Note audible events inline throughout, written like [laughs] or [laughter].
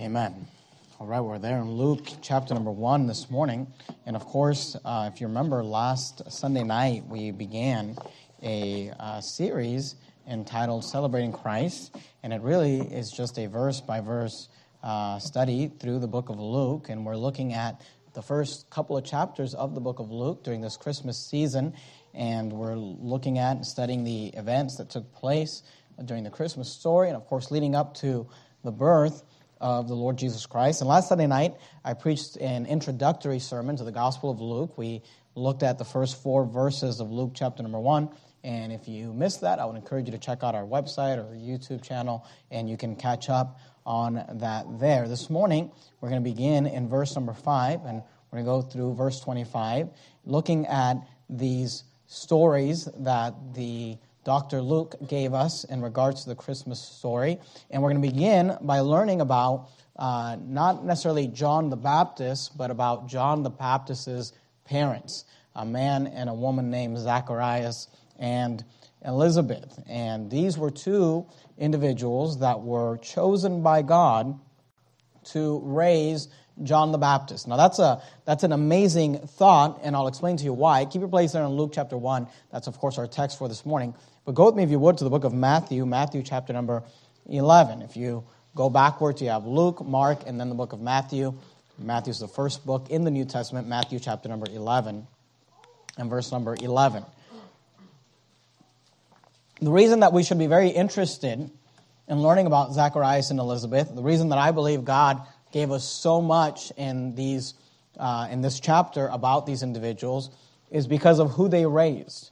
Amen. All right, we're there in Luke chapter number one this morning. And of course, uh, if you remember, last Sunday night we began a uh, series entitled Celebrating Christ. And it really is just a verse by verse uh, study through the book of Luke. And we're looking at the first couple of chapters of the book of Luke during this Christmas season. And we're looking at and studying the events that took place during the Christmas story, and of course, leading up to the birth of the Lord Jesus Christ. And last Sunday night, I preached an introductory sermon to the Gospel of Luke. We looked at the first four verses of Luke chapter number one. And if you missed that, I would encourage you to check out our website or YouTube channel, and you can catch up on that there. This morning, we're going to begin in verse number five, and we're going to go through verse 25, looking at these stories that the Dr. Luke gave us in regards to the Christmas story. And we're going to begin by learning about uh, not necessarily John the Baptist, but about John the Baptist's parents, a man and a woman named Zacharias and Elizabeth. And these were two individuals that were chosen by God to raise John the Baptist. Now that's a that's an amazing thought, and I'll explain to you why. Keep your place there in Luke chapter one. That's of course our text for this morning. But go with me if you would to the book of Matthew, Matthew chapter number eleven. If you go backwards, you have Luke, Mark, and then the book of Matthew. Matthew's the first book in the New Testament. Matthew chapter number eleven, and verse number eleven. The reason that we should be very interested in learning about Zacharias and Elizabeth, the reason that I believe God gave us so much in these uh, in this chapter about these individuals is because of who they raised.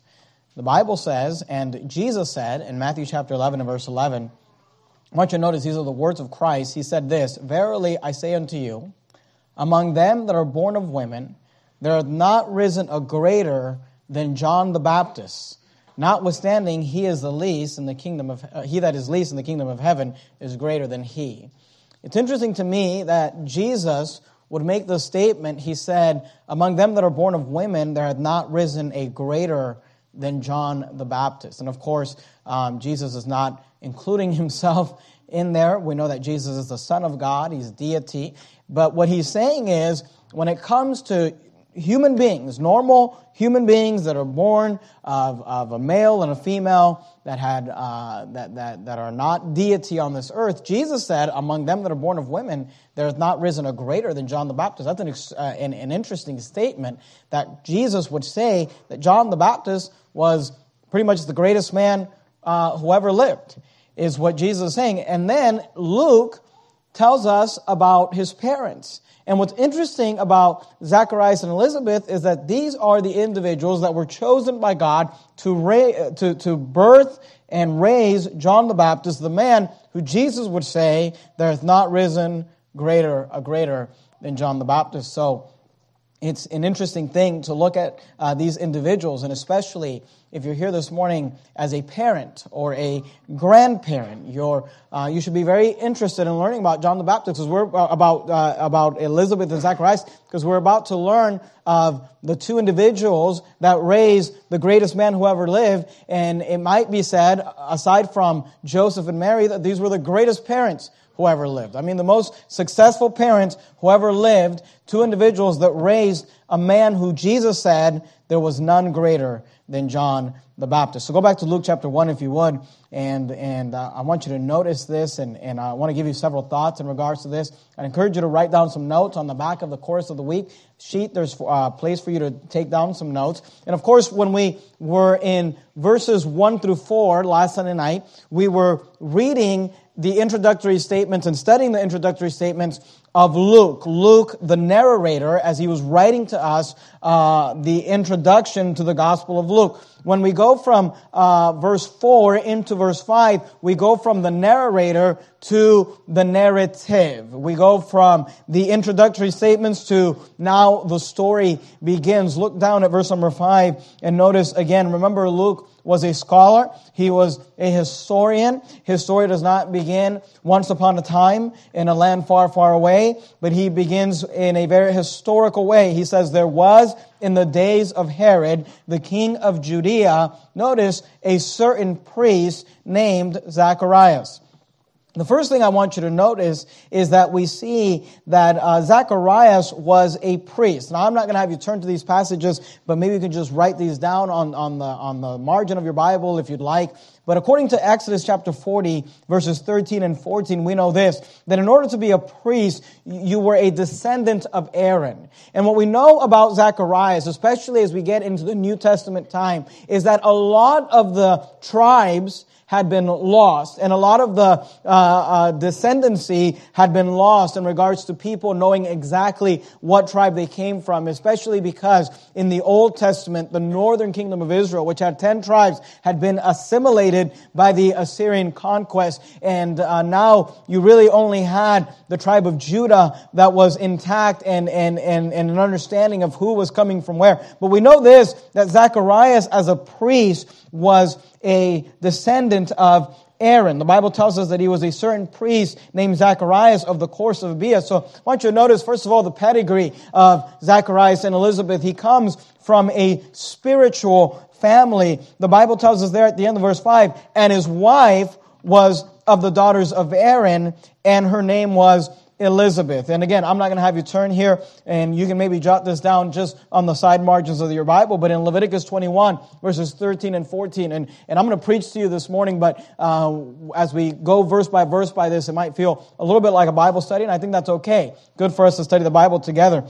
The Bible says, and Jesus said in Matthew chapter 11 and verse 11, I want you to notice these are the words of Christ. He said this Verily I say unto you, among them that are born of women, there hath not risen a greater than John the Baptist. Notwithstanding, he is the least in the kingdom of uh, he that is least in the kingdom of heaven is greater than he. It's interesting to me that Jesus would make the statement, he said, Among them that are born of women, there hath not risen a greater than John the Baptist. And of course, um, Jesus is not including [laughs] himself in there. We know that Jesus is the Son of God, he's deity. But what he's saying is, when it comes to human beings, normal human beings that are born of, of a male and a female that, had, uh, that, that, that are not deity on this earth, Jesus said, among them that are born of women, there has not risen a greater than John the Baptist. That's an, uh, an, an interesting statement that Jesus would say that John the Baptist was pretty much the greatest man uh, who ever lived, is what Jesus is saying. And then Luke tells us about his parents. And what's interesting about Zacharias and Elizabeth is that these are the individuals that were chosen by God to, ra- to, to birth and raise John the Baptist, the man who Jesus would say, there hath not risen greater, a greater than John the Baptist. So it's an interesting thing to look at uh, these individuals, and especially if you're here this morning as a parent or a grandparent, you're, uh, you should be very interested in learning about John the Baptist, because we're uh, about uh, about Elizabeth and Zacharias, because we're about to learn of the two individuals that raised the greatest man who ever lived, and it might be said, aside from Joseph and Mary, that these were the greatest parents who ever lived. I mean, the most successful parents who ever lived, two individuals that raised a man who Jesus said there was none greater than John the Baptist. So go back to Luke chapter 1 if you would, and, and uh, I want you to notice this, and, and I want to give you several thoughts in regards to this. I encourage you to write down some notes on the back of the course of the week sheet. There's a uh, place for you to take down some notes. And of course, when we were in verses 1 through 4 last Sunday night, we were reading the introductory statements and studying the introductory statements of Luke. Luke, the narrator, as he was writing to us uh, the introduction to the Gospel of Luke. When we go from uh, verse 4 into verse 5, we go from the narrator to the narrative. We go from the introductory statements to now the story begins. Look down at verse number 5 and notice again, remember Luke was a scholar. He was a historian. His story does not begin once upon a time in a land far, far away, but he begins in a very historical way. He says, there was in the days of Herod, the king of Judea, notice a certain priest named Zacharias. The first thing I want you to notice is that we see that uh, Zacharias was a priest. Now, I'm not going to have you turn to these passages, but maybe you can just write these down on, on, the, on the margin of your Bible if you'd like. But according to Exodus chapter 40, verses 13 and 14, we know this, that in order to be a priest, you were a descendant of Aaron. And what we know about Zacharias, especially as we get into the New Testament time, is that a lot of the tribes had been lost, and a lot of the uh, uh, descendancy had been lost in regards to people knowing exactly what tribe they came from, especially because in the Old Testament, the northern kingdom of Israel, which had 10 tribes, had been assimilated by the Assyrian conquest, and uh, now you really only had the tribe of Judah that was intact and, and, and, and an understanding of who was coming from where. But we know this, that Zacharias as a priest was a descendant of Aaron. The Bible tells us that he was a certain priest named Zacharias of the course of Abia. So I want you to notice, first of all, the pedigree of Zacharias and Elizabeth. He comes from a spiritual family. The Bible tells us there at the end of verse 5, and his wife was of the daughters of Aaron, and her name was Elizabeth. And again, I'm not going to have you turn here, and you can maybe jot this down just on the side margins of your Bible, but in Leviticus 21, verses 13 and 14, and, and I'm going to preach to you this morning, but uh, as we go verse by verse by this, it might feel a little bit like a Bible study, and I think that's okay. Good for us to study the Bible together.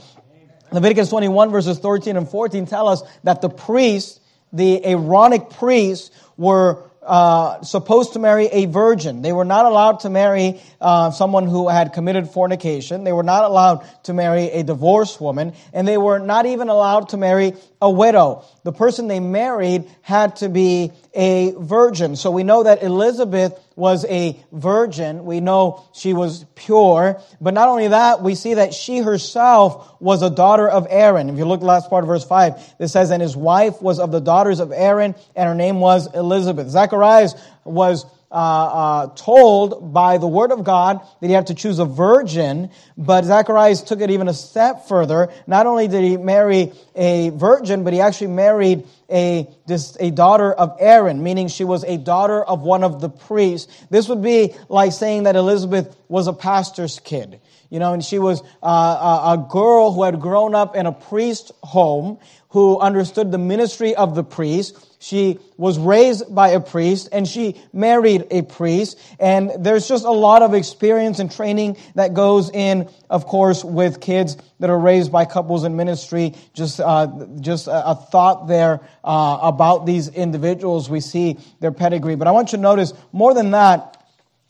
Leviticus 21, verses 13 and 14 tell us that the priests, the Aaronic priests, were uh, supposed to marry a virgin. They were not allowed to marry uh, someone who had committed fornication. They were not allowed to marry a divorced woman, and they were not even allowed to marry a widow. The person they married had to be a virgin. So we know that Elizabeth was a virgin. We know she was pure. But not only that, we see that she herself was a daughter of Aaron. If you look last part of verse 5, it says, And his wife was of the daughters of Aaron, and her name was Elizabeth. Zacharias was uh, uh, told by the word of God that he had to choose a virgin, but Zacharias took it even a step further. Not only did he marry a virgin, but he actually married a, this, a daughter of Aaron, meaning she was a daughter of one of the priests. This would be like saying that Elizabeth was a pastor's kid. You know, and she was uh, a, a girl who had grown up in a priest home who understood the ministry of the priest. She was raised by a priest and she married a priest. And there's just a lot of experience and training that goes in, of course, with kids that are raised by couples in ministry. Just, uh, just a, thought there uh, about these individuals. We see their pedigree. But I want you to notice more than that,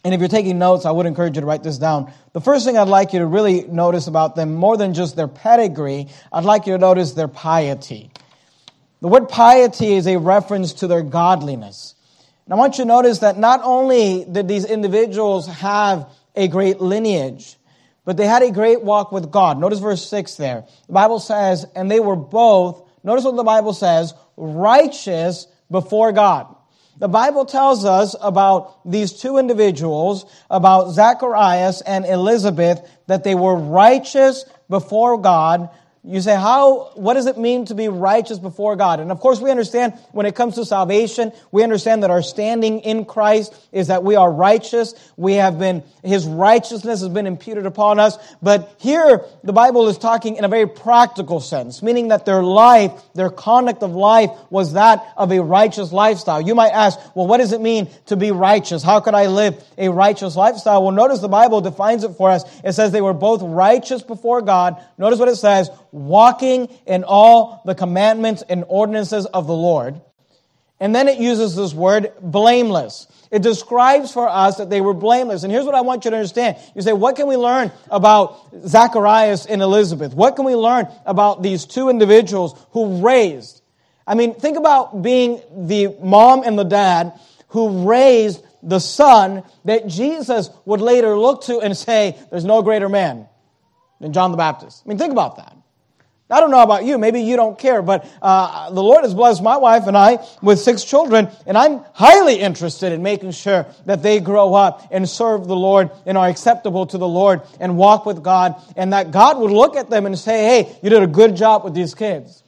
and if you're taking notes, I would encourage you to write this down. The first thing I'd like you to really notice about them, more than just their pedigree, I'd like you to notice their piety. The word piety is a reference to their godliness. And I want you to notice that not only did these individuals have a great lineage, but they had a great walk with God. Notice verse 6 there. The Bible says, and they were both, notice what the Bible says, righteous before God. The Bible tells us about these two individuals, about Zacharias and Elizabeth, that they were righteous before God you say, how, what does it mean to be righteous before God? And of course, we understand when it comes to salvation, we understand that our standing in Christ is that we are righteous. We have been, His righteousness has been imputed upon us. But here, the Bible is talking in a very practical sense, meaning that their life, their conduct of life was that of a righteous lifestyle. You might ask, well, what does it mean to be righteous? How could I live a righteous lifestyle? Well, notice the Bible defines it for us. It says they were both righteous before God. Notice what it says walking in all the commandments and ordinances of the Lord. And then it uses this word blameless. It describes for us that they were blameless. And here's what I want you to understand. You say, what can we learn about Zacharias and Elizabeth? What can we learn about these two individuals who raised? I mean, think about being the mom and the dad who raised the son that Jesus would later look to and say, there's no greater man than John the Baptist. I mean, think about that. I don't know about you. Maybe you don't care, but uh, the Lord has blessed my wife and I with six children, and I'm highly interested in making sure that they grow up and serve the Lord and are acceptable to the Lord and walk with God, and that God would look at them and say, "Hey, you did a good job with these kids."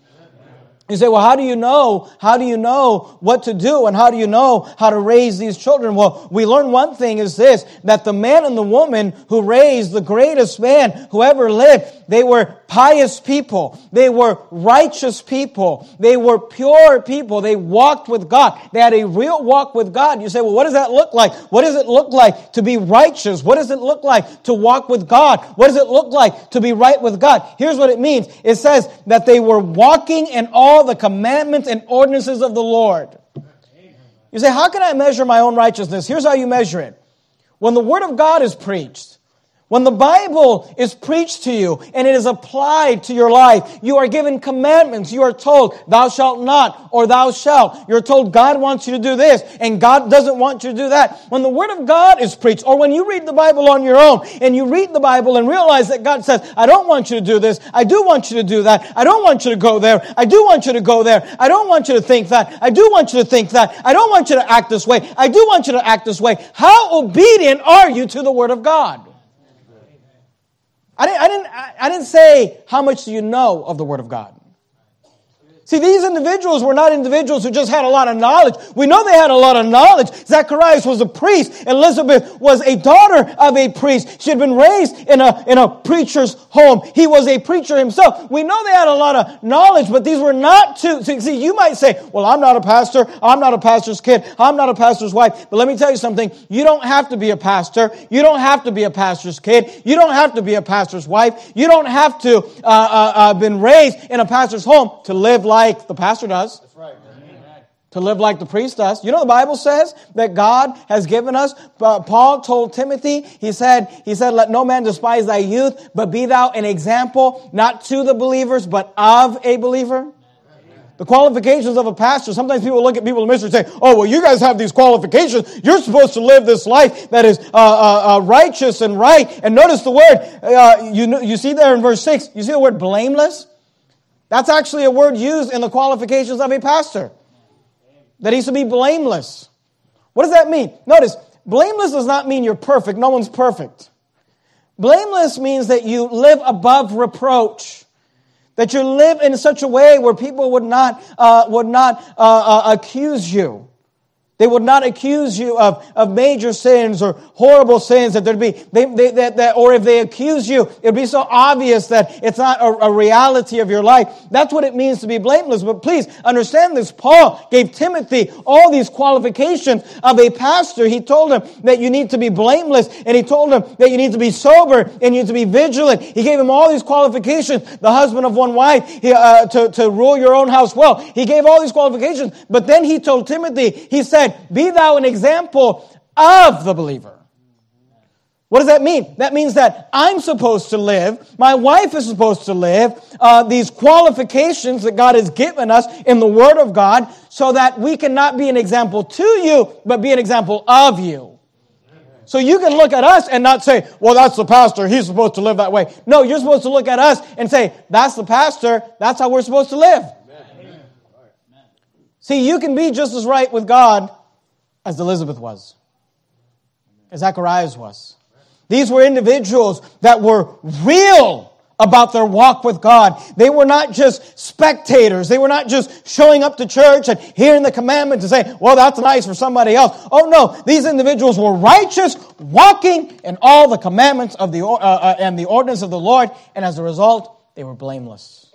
You say, well, how do you know? How do you know what to do? And how do you know how to raise these children? Well, we learn one thing is this, that the man and the woman who raised the greatest man who ever lived, they were pious people. They were righteous people. They were pure people. They walked with God. They had a real walk with God. You say, well, what does that look like? What does it look like to be righteous? What does it look like to walk with God? What does it look like to be right with God? Here's what it means. It says that they were walking in all the commandments and ordinances of the Lord. You say, how can I measure my own righteousness? Here's how you measure it. When the Word of God is preached, when the Bible is preached to you and it is applied to your life, you are given commandments. You are told, thou shalt not or thou shalt. You're told God wants you to do this and God doesn't want you to do that. When the Word of God is preached or when you read the Bible on your own and you read the Bible and realize that God says, I don't want you to do this. I do want you to do that. I don't want you to go there. I do want you to go there. I don't want you to think that. I do want you to think that. I don't want you to act this way. I do want you to act this way. How obedient are you to the Word of God? I didn't, I, didn't, I didn't say, how much do you know of the Word of God? See, these individuals were not individuals who just had a lot of knowledge. We know they had a lot of knowledge. Zacharias was a priest. Elizabeth was a daughter of a priest. She had been raised in a, in a preacher's home. He was a preacher himself. We know they had a lot of knowledge, but these were not two. See, you might say, well, I'm not a pastor. I'm not a pastor's kid. I'm not a pastor's wife. But let me tell you something. You don't have to be a pastor. You don't have to be a pastor's kid. You don't have to be a pastor's wife. You don't have to uh, uh, uh, been raised in a pastor's home to live life like the pastor does. That's right. To live like the priest does. You know, the Bible says that God has given us, uh, Paul told Timothy, he said, he said, let no man despise thy youth, but be thou an example, not to the believers, but of a believer. The qualifications of a pastor. Sometimes people look at people in ministry and say, oh, well, you guys have these qualifications. You're supposed to live this life that is uh, uh, uh, righteous and right. And notice the word, uh, you, you see there in verse 6, you see the word blameless? That's actually a word used in the qualifications of a pastor. That he should be blameless. What does that mean? Notice, blameless does not mean you're perfect. No one's perfect. Blameless means that you live above reproach. That you live in such a way where people would not, uh, would not uh, uh, accuse you. They would not accuse you of, of major sins or horrible sins that there'd be, they, they, that, that, or if they accuse you, it'd be so obvious that it's not a, a, reality of your life. That's what it means to be blameless. But please understand this. Paul gave Timothy all these qualifications of a pastor. He told him that you need to be blameless and he told him that you need to be sober and you need to be vigilant. He gave him all these qualifications. The husband of one wife, he, uh, to, to rule your own house well. He gave all these qualifications. But then he told Timothy, he said, Be thou an example of the believer. What does that mean? That means that I'm supposed to live, my wife is supposed to live, uh, these qualifications that God has given us in the Word of God, so that we can not be an example to you, but be an example of you. So you can look at us and not say, well, that's the pastor, he's supposed to live that way. No, you're supposed to look at us and say, that's the pastor, that's how we're supposed to live. Amen. See, you can be just as right with God as Elizabeth was, as Zacharias was. These were individuals that were real about their walk with God. They were not just spectators. They were not just showing up to church and hearing the commandments and saying, well, that's nice for somebody else. Oh no, these individuals were righteous, walking in all the commandments of the, uh, uh, and the ordinance of the Lord. And as a result, they were blameless.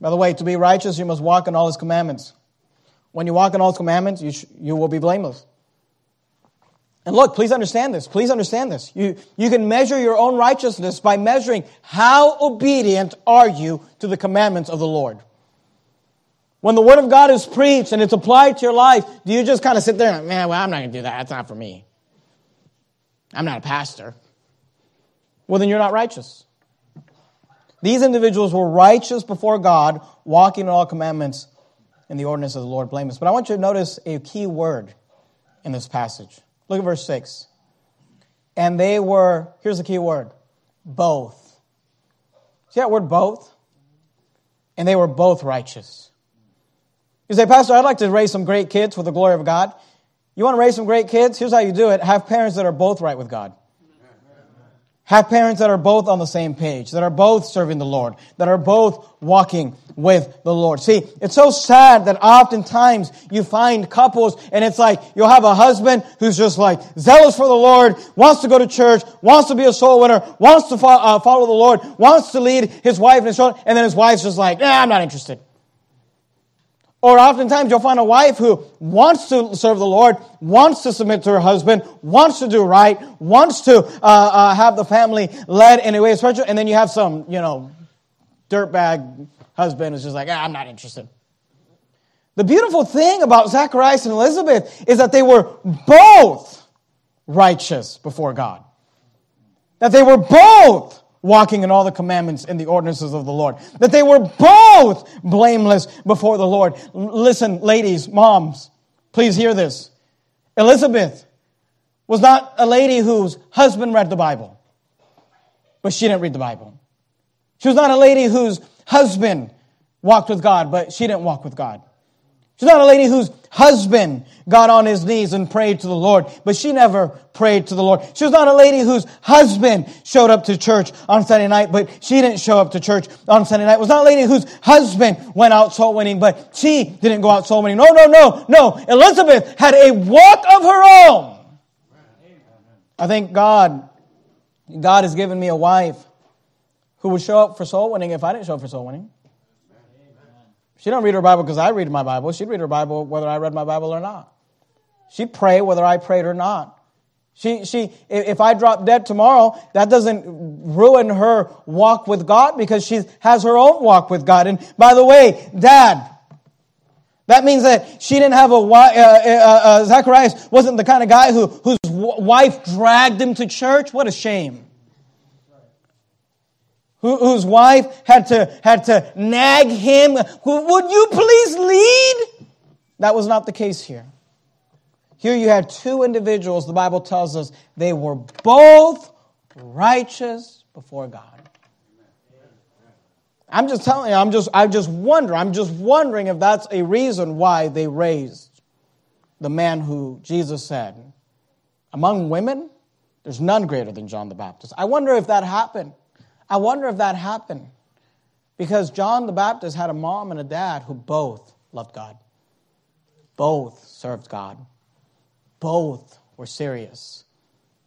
By the way, to be righteous, you must walk in all his commandments. When you walk in all his commandments, you, sh- you will be blameless. And look, please understand this. Please understand this. You, you can measure your own righteousness by measuring how obedient are you to the commandments of the Lord. When the Word of God is preached and it's applied to your life, do you just kind of sit there and, man, well, I'm not going to do that. That's not for me. I'm not a pastor. Well, then you're not righteous. These individuals were righteous before God, walking in all commandments in the ordinance of the Lord blameless. But I want you to notice a key word in this passage. Look at verse 6. And they were, here's the key word, both. See that word both? And they were both righteous. You say, Pastor, I'd like to raise some great kids for the glory of God. You want to raise some great kids? Here's how you do it have parents that are both right with God. Have parents that are both on the same page, that are both serving the Lord, that are both walking with the Lord. See, it's so sad that oftentimes you find couples and it's like you'll have a husband who's just like zealous for the Lord, wants to go to church, wants to be a soul winner, wants to uh, follow the Lord, wants to lead his wife and his children, and then his wife's just like, nah, I'm not interested. Or oftentimes you'll find a wife who wants to serve the Lord, wants to submit to her husband, wants to do right, wants to uh, uh, have the family led in a way spiritual, and then you have some, you know, dirtbag husband who's just like, ah, I'm not interested. The beautiful thing about Zacharias and Elizabeth is that they were both righteous before God. That they were both walking in all the commandments and the ordinances of the Lord. That they were both blameless before the Lord. Listen, ladies, moms, please hear this. Elizabeth was not a lady whose husband read the Bible, but she didn't read the Bible. She was not a lady whose husband walked with God, but she didn't walk with God. She's not a lady whose husband got on his knees and prayed to the Lord, but she never prayed to the Lord. She was not a lady whose husband showed up to church on Sunday night, but she didn't show up to church on Sunday night. It was not a lady whose husband went out soul winning, but she didn't go out soul winning. No, no, no, no. Elizabeth had a walk of her own. I think God, God has given me a wife who would show up for soul winning if I didn't show up for soul winning. She don't read her Bible because I read my Bible. She'd read her Bible whether I read my Bible or not. She'd pray whether I prayed or not. She, she, if I drop dead tomorrow, that doesn't ruin her walk with God because she has her own walk with God. And by the way, dad, that means that she didn't have a wife, uh, uh, uh, Zacharias wasn't the kind of guy who, whose wife dragged him to church. What a shame whose wife had to, had to nag him, would you please lead? That was not the case here. Here you had two individuals, the Bible tells us they were both righteous before God. I'm just telling you, I'm just, I just wonder, I'm just wondering if that's a reason why they raised the man who Jesus said, among women, there's none greater than John the Baptist. I wonder if that happened. I wonder if that happened because John the Baptist had a mom and a dad who both loved God, both served God, both were serious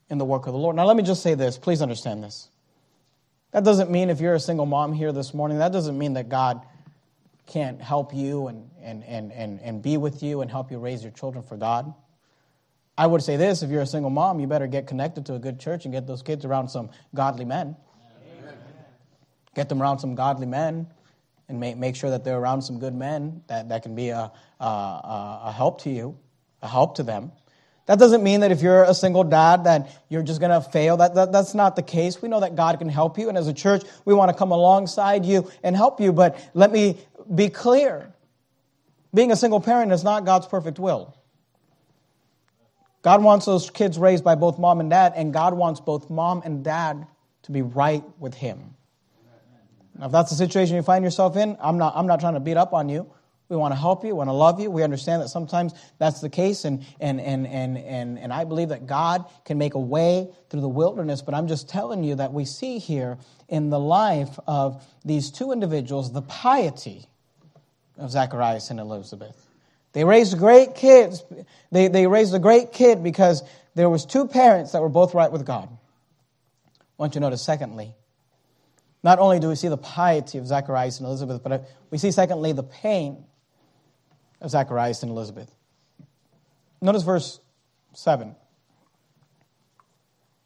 in the work of the Lord. Now, let me just say this. Please understand this. That doesn't mean if you're a single mom here this morning, that doesn't mean that God can't help you and, and, and, and, and be with you and help you raise your children for God. I would say this if you're a single mom, you better get connected to a good church and get those kids around some godly men. Get them around some godly men and make, make sure that they're around some good men that, that can be a, a, a help to you, a help to them. That doesn't mean that if you're a single dad that you're just going to fail. That, that, that's not the case. We know that God can help you. And as a church, we want to come alongside you and help you. But let me be clear. Being a single parent is not God's perfect will. God wants those kids raised by both mom and dad, and God wants both mom and dad to be right with Him. Now, if that's the situation you find yourself in, I'm not, I'm not trying to beat up on you. We want to help you, we want to love you. We understand that sometimes that's the case, and, and, and, and, and, and I believe that God can make a way through the wilderness, but I'm just telling you that we see here in the life of these two individuals the piety of Zacharias and Elizabeth. They raised great kids. They, they raised a great kid because there was two parents that were both right with God. I want you to notice, secondly, not only do we see the piety of Zacharias and Elizabeth, but uh, we see, secondly, the pain of Zacharias and Elizabeth. Notice verse 7.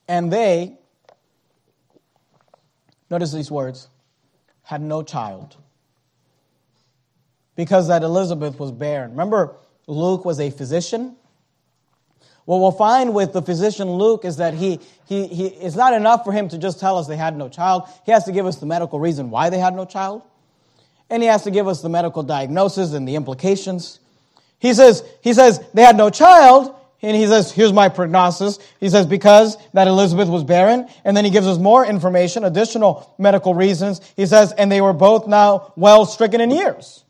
And they, notice these words, had no child because that Elizabeth was barren. Remember, Luke was a physician. What we'll find with the physician Luke is that he, he, he, it's not enough for him to just tell us they had no child. He has to give us the medical reason why they had no child. And he has to give us the medical diagnosis and the implications. He says, he says they had no child, and he says, here's my prognosis. He says, because that Elizabeth was barren. And then he gives us more information, additional medical reasons. He says, and they were both now well stricken in years.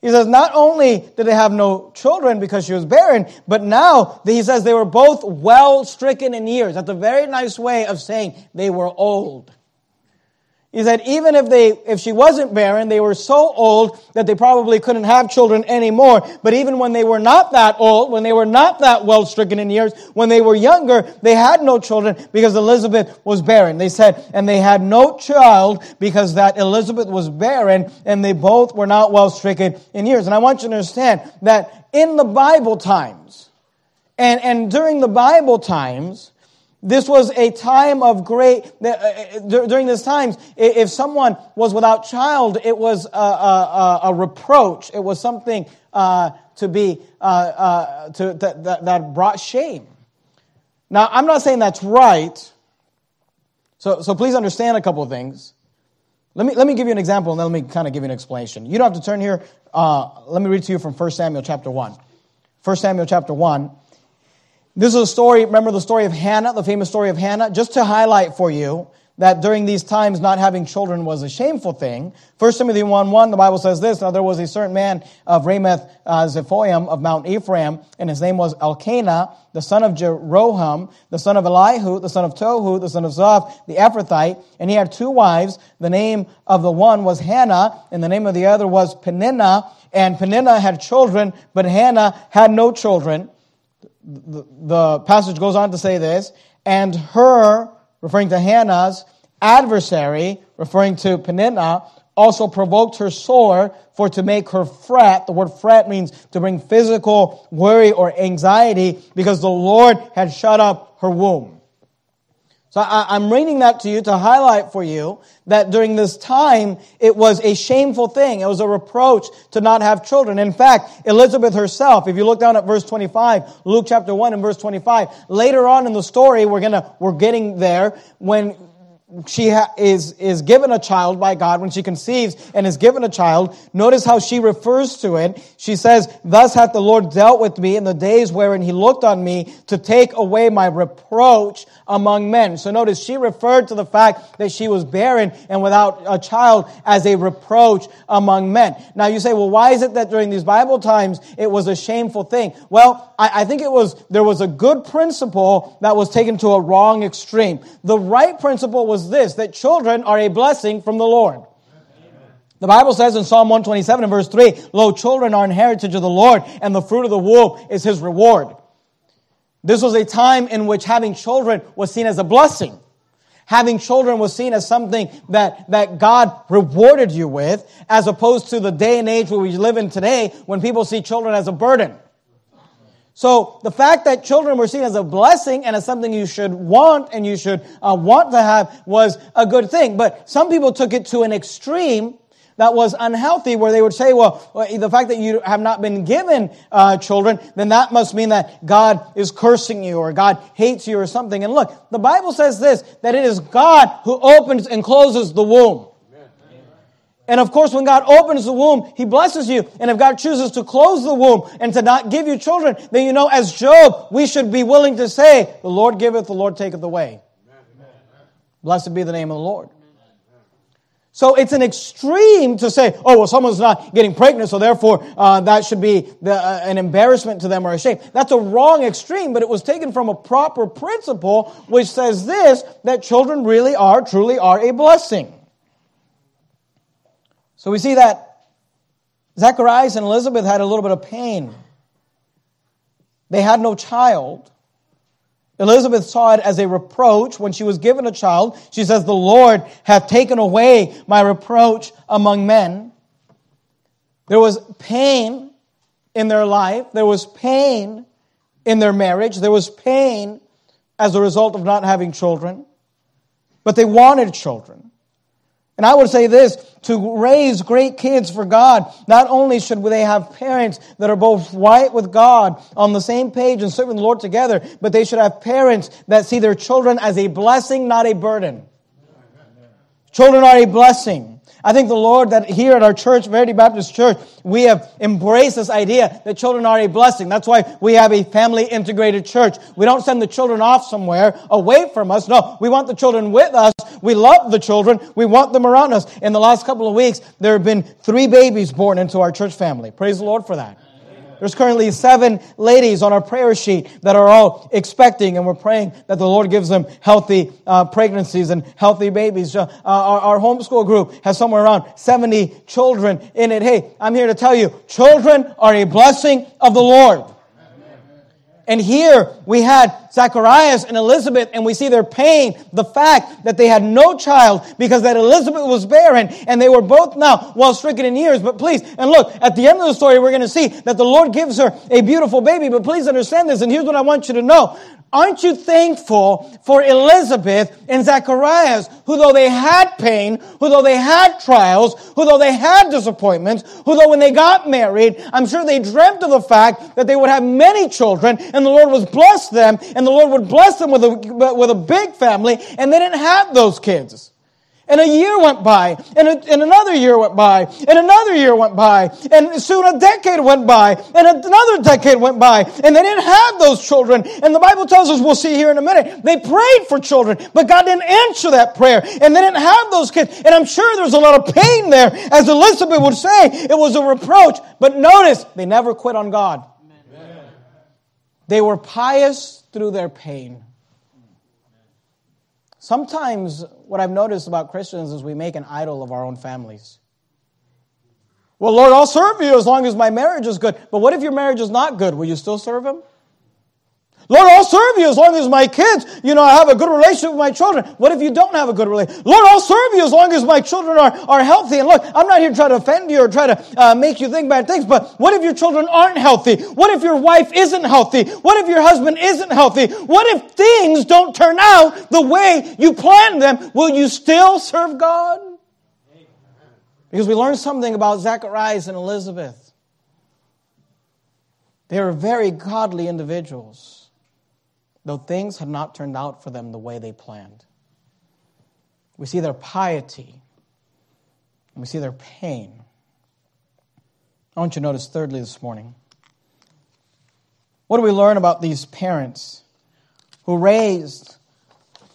He says, not only did they have no children because she was barren, but now he says they were both well stricken in years. That's a very nice way of saying they were old. He said even if they, if she wasn't barren, they were so old that they probably couldn't have children anymore. But even when they were not that old, when they were not that well stricken in years, when they were younger, they had no children because Elizabeth was barren. They said, and they had no child because that Elizabeth was barren and they both were not well stricken in years. And I want you to understand that in the Bible times, and, and during the Bible times, this was a time of great, uh, uh, during this time, if someone was without child, it was a, a, a reproach. It was something uh, to be, uh, uh, to, that, that, brought shame. Now, I'm not saying that's right. So, so please understand a couple of things. Let me, let me give you an example and then let me kind of give you an explanation. You don't have to turn here. Uh, let me read to you from 1 Samuel chapter 1. 1 Samuel chapter 1. This is a story, remember the story of Hannah, the famous story of Hannah? Just to highlight for you that during these times not having children was a shameful thing. 1 Timothy 1 1, the Bible says this Now there was a certain man of Ramoth uh, Zephoim of Mount Ephraim, and his name was Elkanah, the son of Jeroham, the son of Elihu, the son of Tohu, the son of Zoph, the Ephrathite. And he had two wives. The name of the one was Hannah, and the name of the other was Peninnah. And Peninnah had children, but Hannah had no children the, the passage goes on to say this, and her, referring to Hannah's, adversary, referring to Peninnah, also provoked her sore for to make her fret. The word fret means to bring physical worry or anxiety because the Lord had shut up her womb. So I, am reading that to you to highlight for you that during this time, it was a shameful thing. It was a reproach to not have children. In fact, Elizabeth herself, if you look down at verse 25, Luke chapter 1 and verse 25, later on in the story, we're gonna, we're getting there when she ha- is, is given a child by God, when she conceives and is given a child, notice how she refers to it. She says, Thus hath the Lord dealt with me in the days wherein he looked on me to take away my reproach among men. So notice she referred to the fact that she was barren and without a child as a reproach among men. Now you say, well, why is it that during these Bible times it was a shameful thing? Well, I, I think it was, there was a good principle that was taken to a wrong extreme. The right principle was this, that children are a blessing from the Lord. The Bible says in Psalm 127 and verse 3, Lo, children are an heritage of the Lord, and the fruit of the womb is his reward. This was a time in which having children was seen as a blessing. Having children was seen as something that, that God rewarded you with, as opposed to the day and age where we live in today when people see children as a burden. So the fact that children were seen as a blessing and as something you should want and you should uh, want to have was a good thing. But some people took it to an extreme that was unhealthy where they would say, well, the fact that you have not been given uh, children, then that must mean that God is cursing you or God hates you or something. And look, the Bible says this, that it is God who opens and closes the womb. And of course, when God opens the womb, He blesses you. And if God chooses to close the womb and to not give you children, then you know, as Job, we should be willing to say, the Lord giveth, the Lord taketh away. Blessed be the name of the Lord. So it's an extreme to say, oh, well, someone's not getting pregnant, so therefore uh, that should be the, uh, an embarrassment to them or a shame. That's a wrong extreme, but it was taken from a proper principle which says this, that children really are, truly are a blessing. So we see that Zacharias and Elizabeth had a little bit of pain. They had no child. Elizabeth saw it as a reproach when she was given a child. She says, The Lord hath taken away my reproach among men. There was pain in their life. There was pain in their marriage. There was pain as a result of not having children. But they wanted children. And I would say this, to raise great kids for God, not only should they have parents that are both right with God on the same page and serving the Lord together, but they should have parents that see their children as a blessing, not a burden. Children are a blessing. I think the Lord that here at our church, Verity Baptist Church, we have embraced this idea that children are a blessing. That's why we have a family integrated church. We don't send the children off somewhere away from us. No, we want the children with us. We love the children. We want them around us. In the last couple of weeks, there have been three babies born into our church family. Praise the Lord for that. There's currently seven ladies on our prayer sheet that are all expecting, and we're praying that the Lord gives them healthy uh, pregnancies and healthy babies. Uh, our, our homeschool group has somewhere around 70 children in it. Hey, I'm here to tell you, children are a blessing of the Lord. And here we had Zacharias and Elizabeth, and we see their pain, the fact that they had no child because that Elizabeth was barren, and they were both now well stricken in years. But please, and look, at the end of the story, we're going to see that the Lord gives her a beautiful baby. But please understand this, and here's what I want you to know. Aren't you thankful for Elizabeth and Zacharias, who though they had pain, who though they had trials, who though they had disappointments, who though when they got married, I'm sure they dreamt of the fact that they would have many children and the Lord would bless them and the Lord would bless them with a, with a big family and they didn't have those kids. And a year went by, and, a, and another year went by, and another year went by, and soon a decade went by, and another decade went by, and they didn't have those children. And the Bible tells us, we'll see here in a minute, they prayed for children, but God didn't answer that prayer, and they didn't have those kids. And I'm sure there's a lot of pain there, as Elizabeth would say, it was a reproach. But notice, they never quit on God. Amen. They were pious through their pain. Sometimes what I've noticed about Christians is we make an idol of our own families. Well, Lord, I'll serve you as long as my marriage is good. But what if your marriage is not good? Will you still serve him? Lord, I'll serve you as long as my kids, you know, I have a good relationship with my children. What if you don't have a good relationship? Lord, I'll serve you as long as my children are, are healthy. And look, I'm not here to try to offend you or try to uh, make you think bad things, but what if your children aren't healthy? What if your wife isn't healthy? What if your husband isn't healthy? What if things don't turn out the way you planned them? Will you still serve God? Because we learned something about Zacharias and Elizabeth. They were very godly individuals though things had not turned out for them the way they planned. We see their piety, and we see their pain. I want you to notice, thirdly, this morning, what do we learn about these parents who raised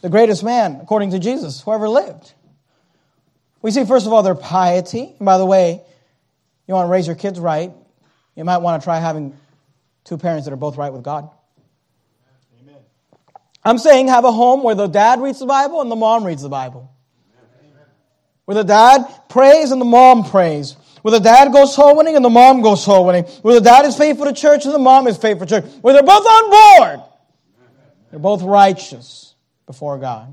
the greatest man, according to Jesus, who ever lived? We see, first of all, their piety. And by the way, you want to raise your kids right, you might want to try having two parents that are both right with God. I'm saying have a home where the dad reads the Bible and the mom reads the Bible. Where the dad prays and the mom prays. Where the dad goes soul winning and the mom goes soul winning. Where the dad is faithful to church and the mom is faithful to church. Where they're both on board. They're both righteous before God.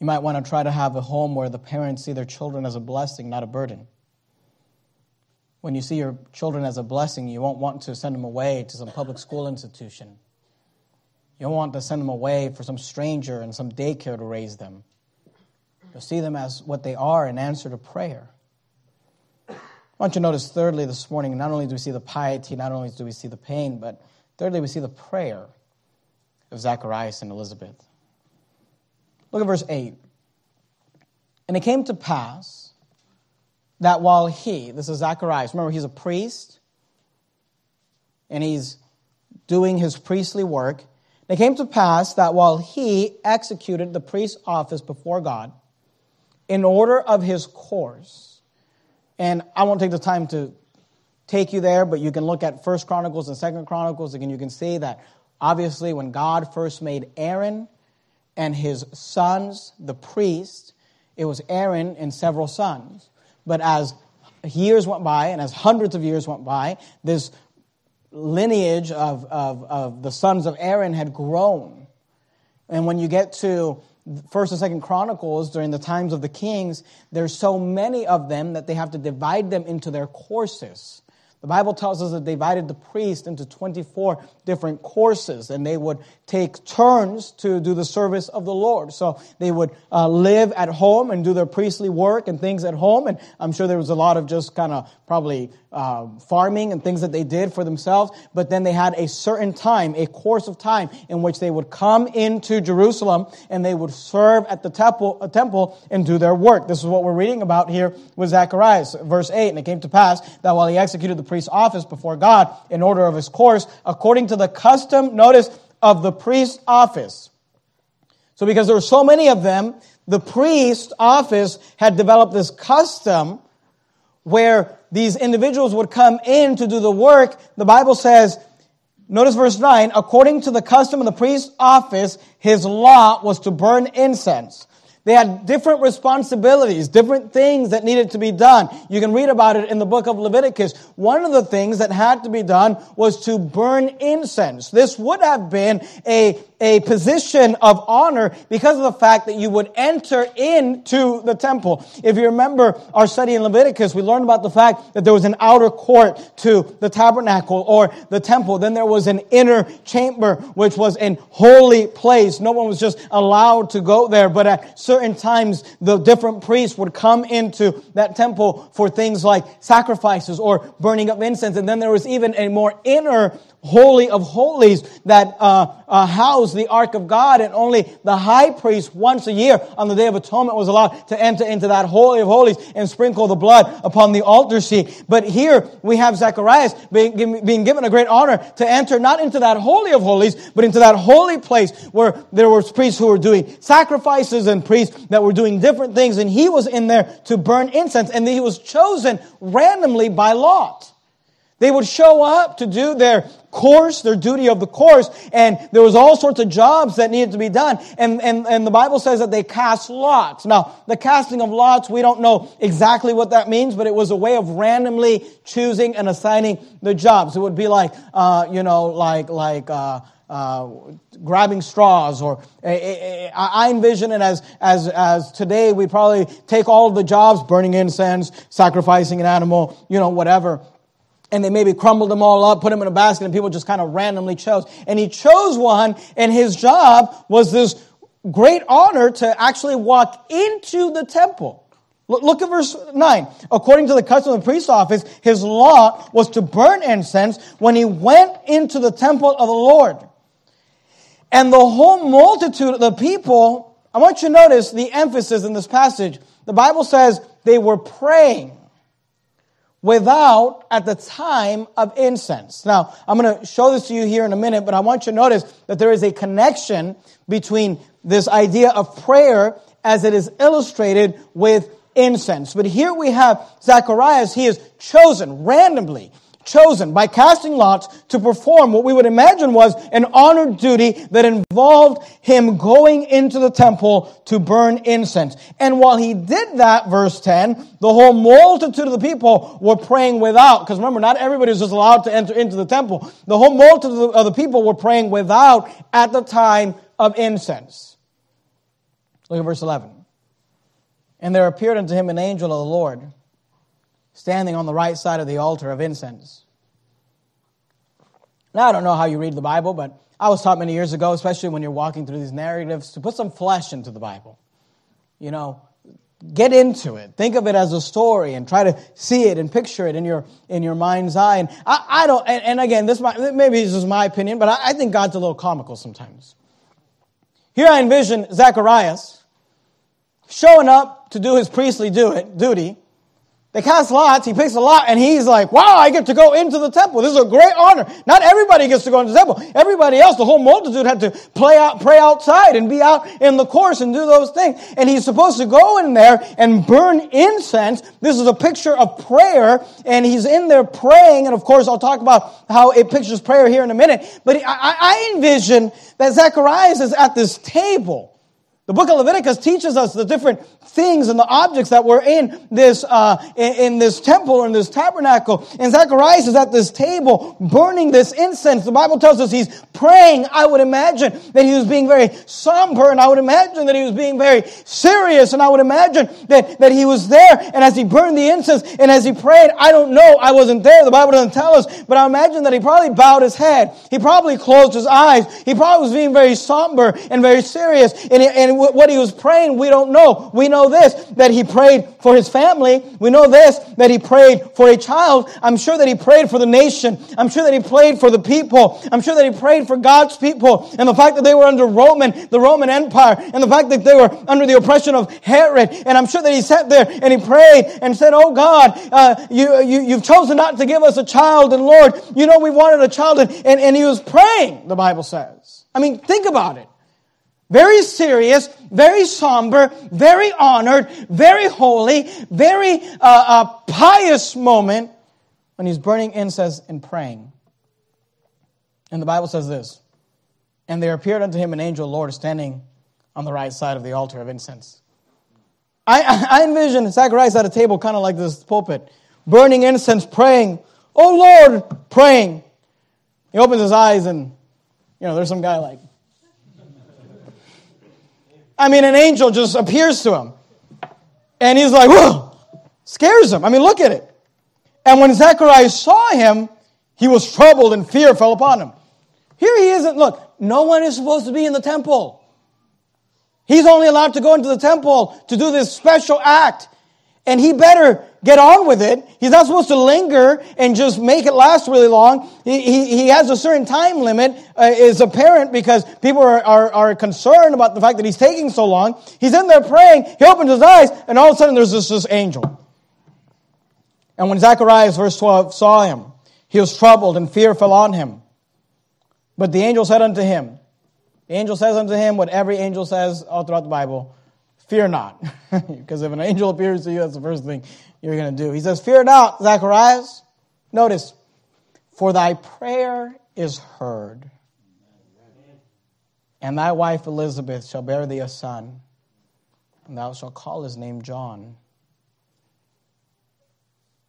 You might want to try to have a home where the parents see their children as a blessing, not a burden. When you see your children as a blessing, you won't want to send them away to some public school institution. You don't want to send them away for some stranger and some daycare to raise them. You'll see them as what they are in answer to prayer. I want you to notice, thirdly, this morning, not only do we see the piety, not only do we see the pain, but thirdly, we see the prayer of Zacharias and Elizabeth. Look at verse 8. And it came to pass that while he, this is Zacharias, remember he's a priest, and he's doing his priestly work, it came to pass that while he executed the priest's office before God, in order of his course, and I won't take the time to take you there, but you can look at First Chronicles and Second Chronicles, and you can see that obviously when God first made Aaron and his sons the priests, it was Aaron and several sons. But as years went by and as hundreds of years went by, this lineage of, of, of the sons of Aaron had grown. And when you get to First and Second Chronicles during the times of the kings, there's so many of them that they have to divide them into their courses. The Bible tells us that they divided the priest into 24 different courses, and they would take turns to do the service of the Lord. So they would uh, live at home and do their priestly work and things at home. And I'm sure there was a lot of just kind of probably uh, farming and things that they did for themselves. But then they had a certain time, a course of time, in which they would come into Jerusalem and they would serve at the temple, uh, temple and do their work. This is what we're reading about here with Zacharias, verse 8. And it came to pass that while he executed the priest's office before God in order of his course, according to the custom, notice, of the priest's office. So because there were so many of them, the priest's office had developed this custom where these individuals would come in to do the work. The Bible says, notice verse 9, according to the custom of the priest's office, his lot was to burn incense. They had different responsibilities, different things that needed to be done. You can read about it in the book of Leviticus. One of the things that had to be done was to burn incense. This would have been a a position of honor because of the fact that you would enter into the temple. If you remember our study in Leviticus, we learned about the fact that there was an outer court to the tabernacle or the temple. Then there was an inner chamber, which was an holy place. No one was just allowed to go there, but at certain times, the different priests would come into that temple for things like sacrifices or burning of incense. And then there was even a more inner holy of holies that uh, uh, housed the ark of God, and only the high priest once a year on the day of atonement was allowed to enter into that holy of holies and sprinkle the blood upon the altar seat. But here we have Zacharias being, being given a great honor to enter not into that holy of holies, but into that holy place where there were priests who were doing sacrifices and priests that were doing different things, and he was in there to burn incense, and he was chosen randomly by Lot. They would show up to do their course, their duty of the course, and there was all sorts of jobs that needed to be done. And, and, and the Bible says that they cast lots. Now, the casting of lots, we don't know exactly what that means, but it was a way of randomly choosing and assigning the jobs. It would be like, uh, you know, like, like, uh, uh, grabbing straws, or I envision it as, as, as today we probably take all of the jobs, burning incense, sacrificing an animal, you know, whatever and they maybe crumbled them all up, put them in a basket, and people just kind of randomly chose. And he chose one, and his job was this great honor to actually walk into the temple. Look at verse 9. According to the custom of the priest's office, his law was to burn incense when he went into the temple of the Lord. And the whole multitude of the people, I want you to notice the emphasis in this passage. The Bible says they were praying without at the time of incense. Now, I'm going to show this to you here in a minute, but I want you to notice that there is a connection between this idea of prayer as it is illustrated with incense. But here we have Zacharias, he is chosen randomly chosen by casting lots to perform what we would imagine was an honored duty that involved him going into the temple to burn incense. And while he did that, verse 10, the whole multitude of the people were praying without. Because remember, not everybody was just allowed to enter into the temple. The whole multitude of the people were praying without at the time of incense. Look at verse 11. And there appeared unto him an angel of the Lord standing on the right side of the altar of incense. Now, I don't know how you read the Bible, but I was taught many years ago, especially when you're walking through these narratives, to put some flesh into the Bible. You know, get into it. Think of it as a story and try to see it and picture it in your, in your mind's eye. And I, I don't, and, and, again, this might, maybe this is my opinion, but I, I think God's a little comical sometimes. Here I envision Zacharias showing up to do his priestly do it, duty, they cast lots, he picks a lot, and he's like, wow, I get to go into the temple. This is a great honor. Not everybody gets to go into the temple. Everybody else, the whole multitude had to play out, pray outside and be out in the course and do those things. And he's supposed to go in there and burn incense. This is a picture of prayer, and he's in there praying. And of course, I'll talk about how it pictures prayer here in a minute. But I, I envision that Zacharias is at this table The book of Leviticus teaches us the different things and the objects that were in this, uh, in, in, this temple or in this tabernacle. And Zacharias is at this table burning this incense. The Bible tells us he's praying. I would imagine that he was being very somber and I would imagine that he was being very serious and I would imagine that, that he was there and as he burned the incense and as he prayed, I don't know, I wasn't there. The Bible doesn't tell us, but I imagine that he probably bowed his head. He probably closed his eyes. He probably was being very somber and very serious. And, and what he was praying, we don't know. We know this, that he prayed for his family. We know this, that he prayed for a child. I'm sure that he prayed for the nation. I'm sure that he prayed for the people. I'm sure that he prayed for God's people. And the fact that they were under Roman, the Roman Empire, and the fact that they were under the oppression of Herod. And I'm sure that he sat there and he prayed and said, Oh God, uh, you, you, you've chosen not to give us a child. And Lord, you know we wanted a child. And, and, and he was praying, the Bible says. I mean, think about it. Very serious, very somber, very honored, very holy, very uh, uh, pious moment when he's burning incense and praying. And the Bible says this And there appeared unto him an angel, Lord, standing on the right side of the altar of incense. I, I envision Zacharias at a table, kind of like this pulpit, burning incense, praying, Oh Lord, praying. He opens his eyes and, you know, there's some guy like, I mean, an angel just appears to him. And he's like, whoa, scares him. I mean, look at it. And when Zacharias saw him, he was troubled and fear fell upon him. Here he isn't. Look, no one is supposed to be in the temple. He's only allowed to go into the temple to do this special act. And he better get on with it. He's not supposed to linger and just make it last really long. He, he, he has a certain time limit, uh, is apparent because people are, are, are concerned about the fact that he's taking so long. He's in there praying, he opens his eyes, and all of a sudden there's this, this angel. And when Zacharias, verse 12, saw him, he was troubled and fear fell on him. But the angel said unto him, the angel says unto him what every angel says all throughout the Bible, fear not. [laughs] because if an angel appears to you, that's the first thing you're going to do. He says, Fear not, Zacharias. Notice, for thy prayer is heard, and thy wife Elizabeth shall bear thee a son, and thou shalt call his name John.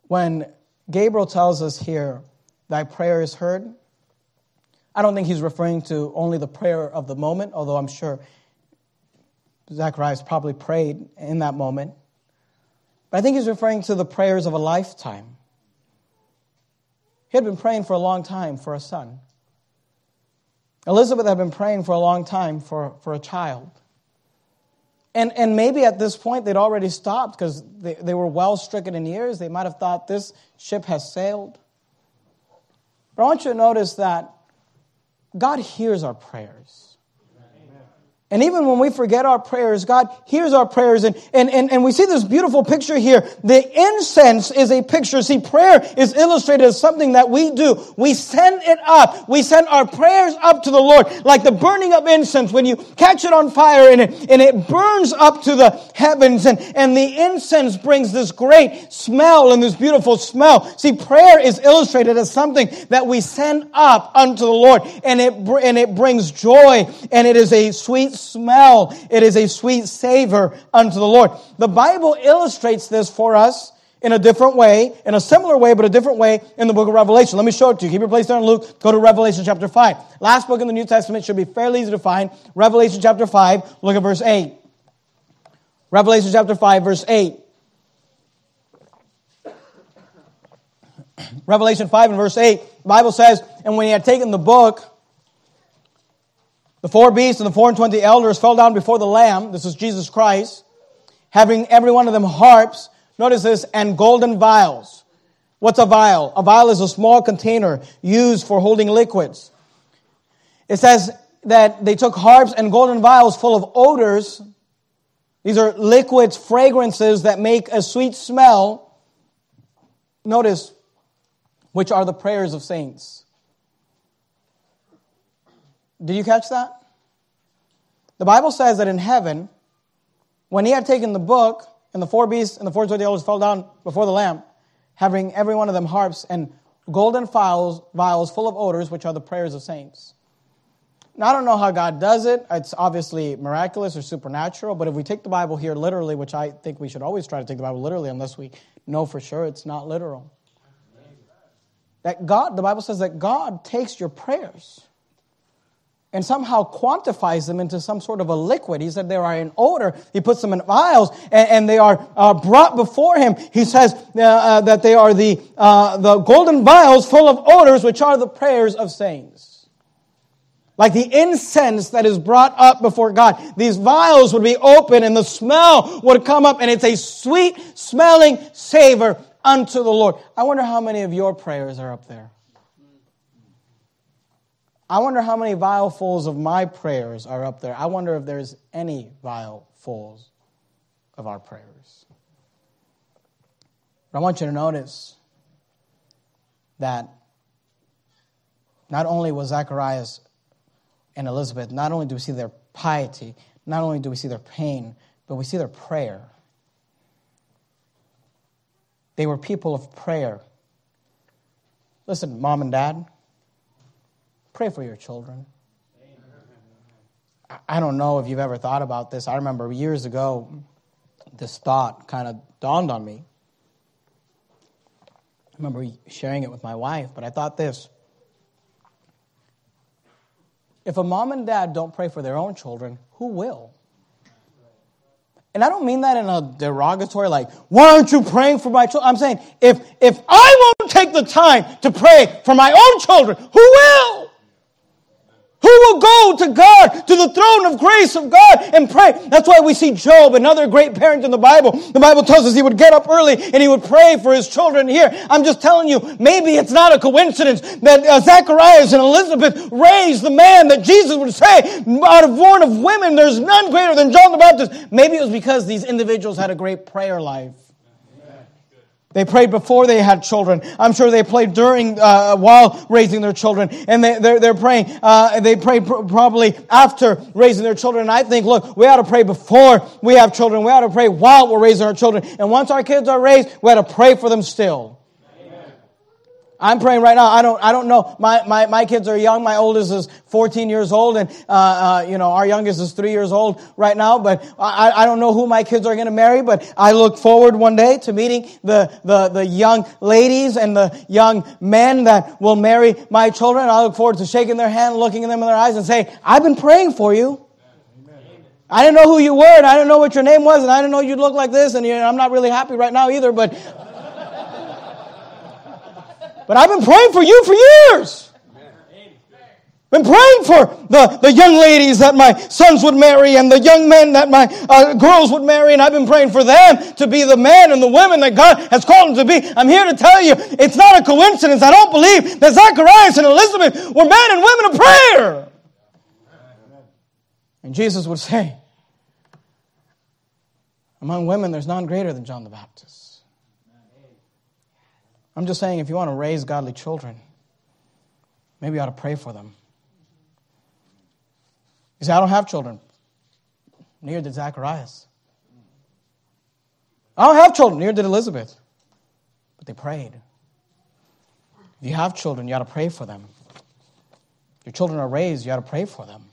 When Gabriel tells us here, thy prayer is heard, I don't think he's referring to only the prayer of the moment, although I'm sure Zacharias probably prayed in that moment. But I think he's referring to the prayers of a lifetime. He had been praying for a long time for a son. Elizabeth had been praying for a long time for, for a child. And, and maybe at this point they'd already stopped because they, they were well stricken in years. They might have thought this ship has sailed. But I want you to notice that God hears our prayers. And even when we forget our prayers, God hears our prayers. And, and, and, and we see this beautiful picture here. The incense is a picture. See, prayer is illustrated as something that we do. We send it up. We send our prayers up to the Lord. Like the burning of incense when you catch it on fire and it, and it burns up to the heavens. And, and the incense brings this great smell and this beautiful smell. See, prayer is illustrated as something that we send up unto the Lord. And it, and it brings joy and it is a sweet smell. It is a sweet savor unto the Lord. The Bible illustrates this for us in a different way, in a similar way, but a different way in the book of Revelation. Let me show it to you. Keep your place there in Luke. Go to Revelation chapter 5. Last book in the New Testament should be fairly easy to find. Revelation chapter 5, look at verse 8. Revelation chapter 5, verse 8. Revelation 5 and verse 8, the Bible says, And when he had taken the book, the four beasts and the four and twenty elders fell down before the Lamb. This is Jesus Christ. Having every one of them harps. Notice this, and golden vials. What's a vial? A vial is a small container used for holding liquids. It says that they took harps and golden vials full of odors. These are liquids, fragrances that make a sweet smell. Notice, which are the prayers of saints. Did you catch that? The Bible says that in heaven, when he had taken the book, and the four beasts and the four elders fell down before the Lamb, having every one of them harps and golden vials, vials full of odors, which are the prayers of saints. Now, I don't know how God does it. It's obviously miraculous or supernatural, but if we take the Bible here literally, which I think we should always try to take the Bible literally unless we know for sure it's not literal. That God, the Bible says that God takes your prayers and somehow quantifies them into some sort of a liquid. He said they are in odor. He puts them in vials and, and they are uh, brought before him. He says uh, uh, that they are the, uh, the golden vials full of odors, which are the prayers of saints. Like the incense that is brought up before God. These vials would be open and the smell would come up and it's a sweet smelling savor unto the Lord. I wonder how many of your prayers are up there. I wonder how many vialfuls of my prayers are up there. I wonder if there's any vialfuls of our prayers. But I want you to notice that not only was Zacharias and Elizabeth, not only do we see their piety, not only do we see their pain, but we see their prayer. They were people of prayer. Listen, mom and dad, pray for your children. I don't know if you've ever thought about this. I remember years ago, this thought kind of dawned on me. I remember sharing it with my wife, but I thought this if a mom and dad don't pray for their own children, who will? And I don't mean that in a derogatory, like, why aren't you praying for my children? I'm saying, if, if I won't take the time to pray for my own children, who will? To God, to the throne of grace of God and pray? That's why we see Job, another great parent in the Bible. The Bible tells us he would get up early and he would pray for his children here. I'm just telling you, maybe it's not a coincidence that uh, Zacharias and Elizabeth raised the man that Jesus would say, out of born of women, there's none greater than John the Baptist. Maybe it was because these individuals had a great prayer life. They prayed before they had children. I'm sure they prayed during, uh, while raising their children. And they, they're, they're praying, uh, they pray pr- probably after raising their children. And I think, look, we ought to pray before we have children. We ought to pray while we're raising our children. And once our kids are raised, we ought to pray for them still. I'm praying right now. I don't, I don't know. My, my, my kids are young. My oldest is 14 years old and, uh, uh, you know, our youngest is three years old right now, but I, I don't know who my kids are going to marry, but I look forward one day to meeting the, the, the young ladies and the young men that will marry my children. I look forward to shaking their hand, looking at them in their eyes and say, I've been praying for you. I didn't know who you were, and I didn't know what your name was, and I didn't know you'd look like this, and I'm not really happy right now either, but but I've been praying for you for years. Been praying for the, the young ladies that my sons would marry and the young men that my uh, girls would marry, and I've been praying for them to be the men and the women that God has called them to be. I'm here to tell you, it's not a coincidence. I don't believe that Zacharias and Elizabeth were men and women of prayer. And Jesus would say, Among women, there's none greater than John the Baptist. I'm just saying, if you want to raise godly children, maybe you ought to pray for them. You say, I don't have children. Neither did Zacharias. I don't have children. Neither did Elizabeth. But they prayed. If you have children, you ought to pray for them. Your children are raised, you ought to pray for them.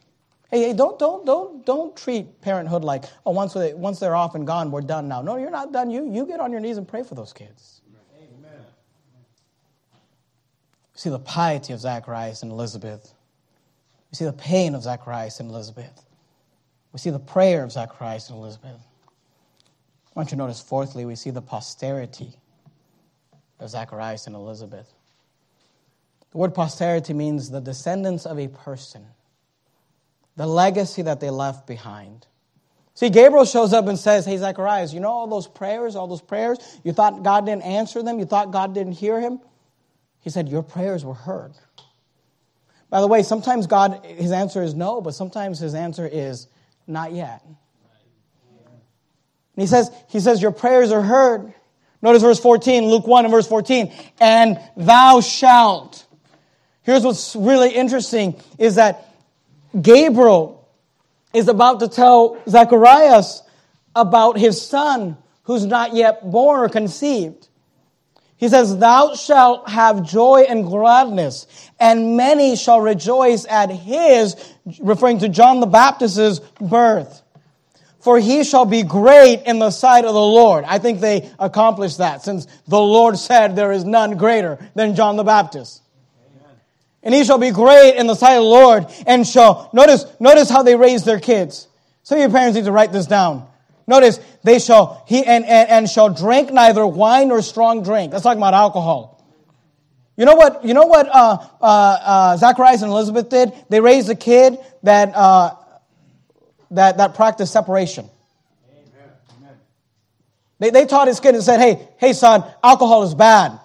Hey, hey, don't, don't, don't, don't treat parenthood like, oh, once, they, once they're off and gone, we're done now. No, you're not done. You, you get on your knees and pray for those kids. See the piety of Zacharias and Elizabeth. We see the pain of Zacharias and Elizabeth. We see the prayer of Zacharias and Elizabeth. I want you to notice, fourthly, we see the posterity of Zacharias and Elizabeth. The word posterity means the descendants of a person, the legacy that they left behind. See, Gabriel shows up and says, Hey, Zacharias, you know all those prayers, all those prayers? You thought God didn't answer them? You thought God didn't hear him? He said, Your prayers were heard. By the way, sometimes God, his answer is no, but sometimes his answer is not yet. And he says, he says, Your prayers are heard. Notice verse 14, Luke 1 and verse 14. And thou shalt. Here's what's really interesting is that Gabriel is about to tell Zacharias about his son who's not yet born or conceived. He says, Thou shalt have joy and gladness, and many shall rejoice at his, referring to John the Baptist's birth. For he shall be great in the sight of the Lord. I think they accomplished that since the Lord said there is none greater than John the Baptist. Amen. And he shall be great in the sight of the Lord and shall, notice, notice how they raise their kids. Some of your parents need to write this down. Notice, they shall, he, and, and, and shall drink neither wine nor strong drink. That's talking about alcohol. You know what, you know what, uh, uh, uh, Zacharias and Elizabeth did? They raised a kid that, uh, that, that practiced separation. They, they taught his kid and said, hey, hey son, alcohol is bad.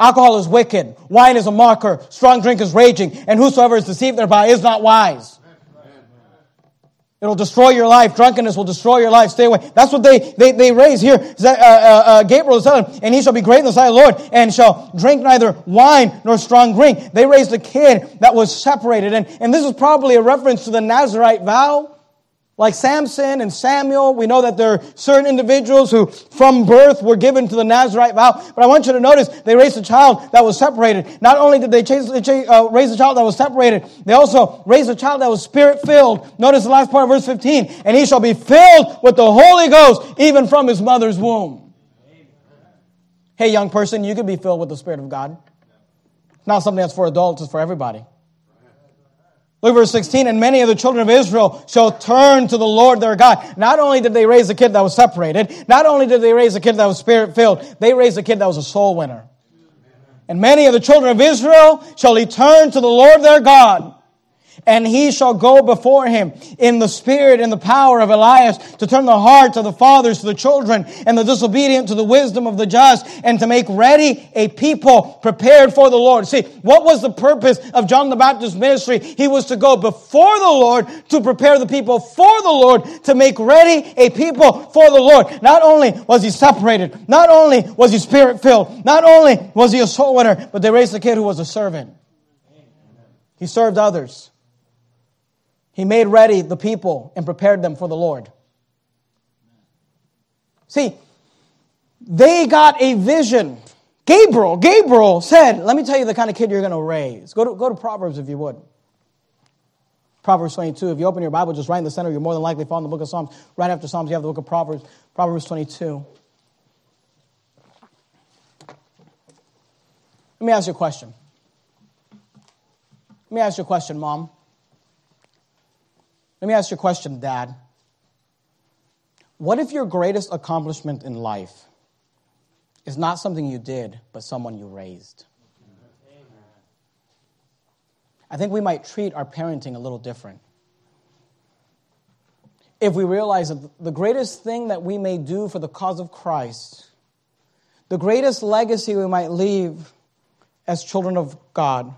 Alcohol is wicked. Wine is a mocker. Strong drink is raging. And whosoever is deceived thereby is not wise. It'll destroy your life. Drunkenness will destroy your life. Stay away. That's what they, they, they raise here. Uh, uh, uh, Gabriel is telling and he shall be great in the sight of the Lord, and shall drink neither wine nor strong drink. They raised a kid that was separated. And, and this is probably a reference to the Nazarite vow. Like Samson and Samuel, we know that there are certain individuals who from birth were given to the Nazarite vow. But I want you to notice they raised a child that was separated. Not only did they chase, uh, raise a child that was separated, they also raised a child that was spirit filled. Notice the last part of verse 15. And he shall be filled with the Holy Ghost even from his mother's womb. Hey, young person, you can be filled with the Spirit of God. It's not something that's for adults, it's for everybody. Look verse 16. And many of the children of Israel shall turn to the Lord their God. Not only did they raise a kid that was separated, not only did they raise a kid that was spirit filled, they raised a kid that was a soul winner. And many of the children of Israel shall turn to the Lord their God and he shall go before him in the spirit and the power of Elias to turn the hearts of the fathers to the children and the disobedient to the wisdom of the just and to make ready a people prepared for the Lord. See, what was the purpose of John the Baptist's ministry? He was to go before the Lord to prepare the people for the Lord to make ready a people for the Lord. Not only was he separated, not only was he spirit filled, not only was he a soul winner, but they raised a kid who was a servant. He served others. He made ready the people and prepared them for the Lord. See, they got a vision. Gabriel, Gabriel said, Let me tell you the kind of kid you're going to raise. Go to, go to Proverbs if you would. Proverbs 22. If you open your Bible, just right in the center, you're more than likely found the book of Psalms. Right after Psalms, you have the book of Proverbs. Proverbs 22. Let me ask you a question. Let me ask you a question, Mom. Let me ask you a question, Dad. What if your greatest accomplishment in life is not something you did, but someone you raised? I think we might treat our parenting a little different. If we realize that the greatest thing that we may do for the cause of Christ, the greatest legacy we might leave as children of God,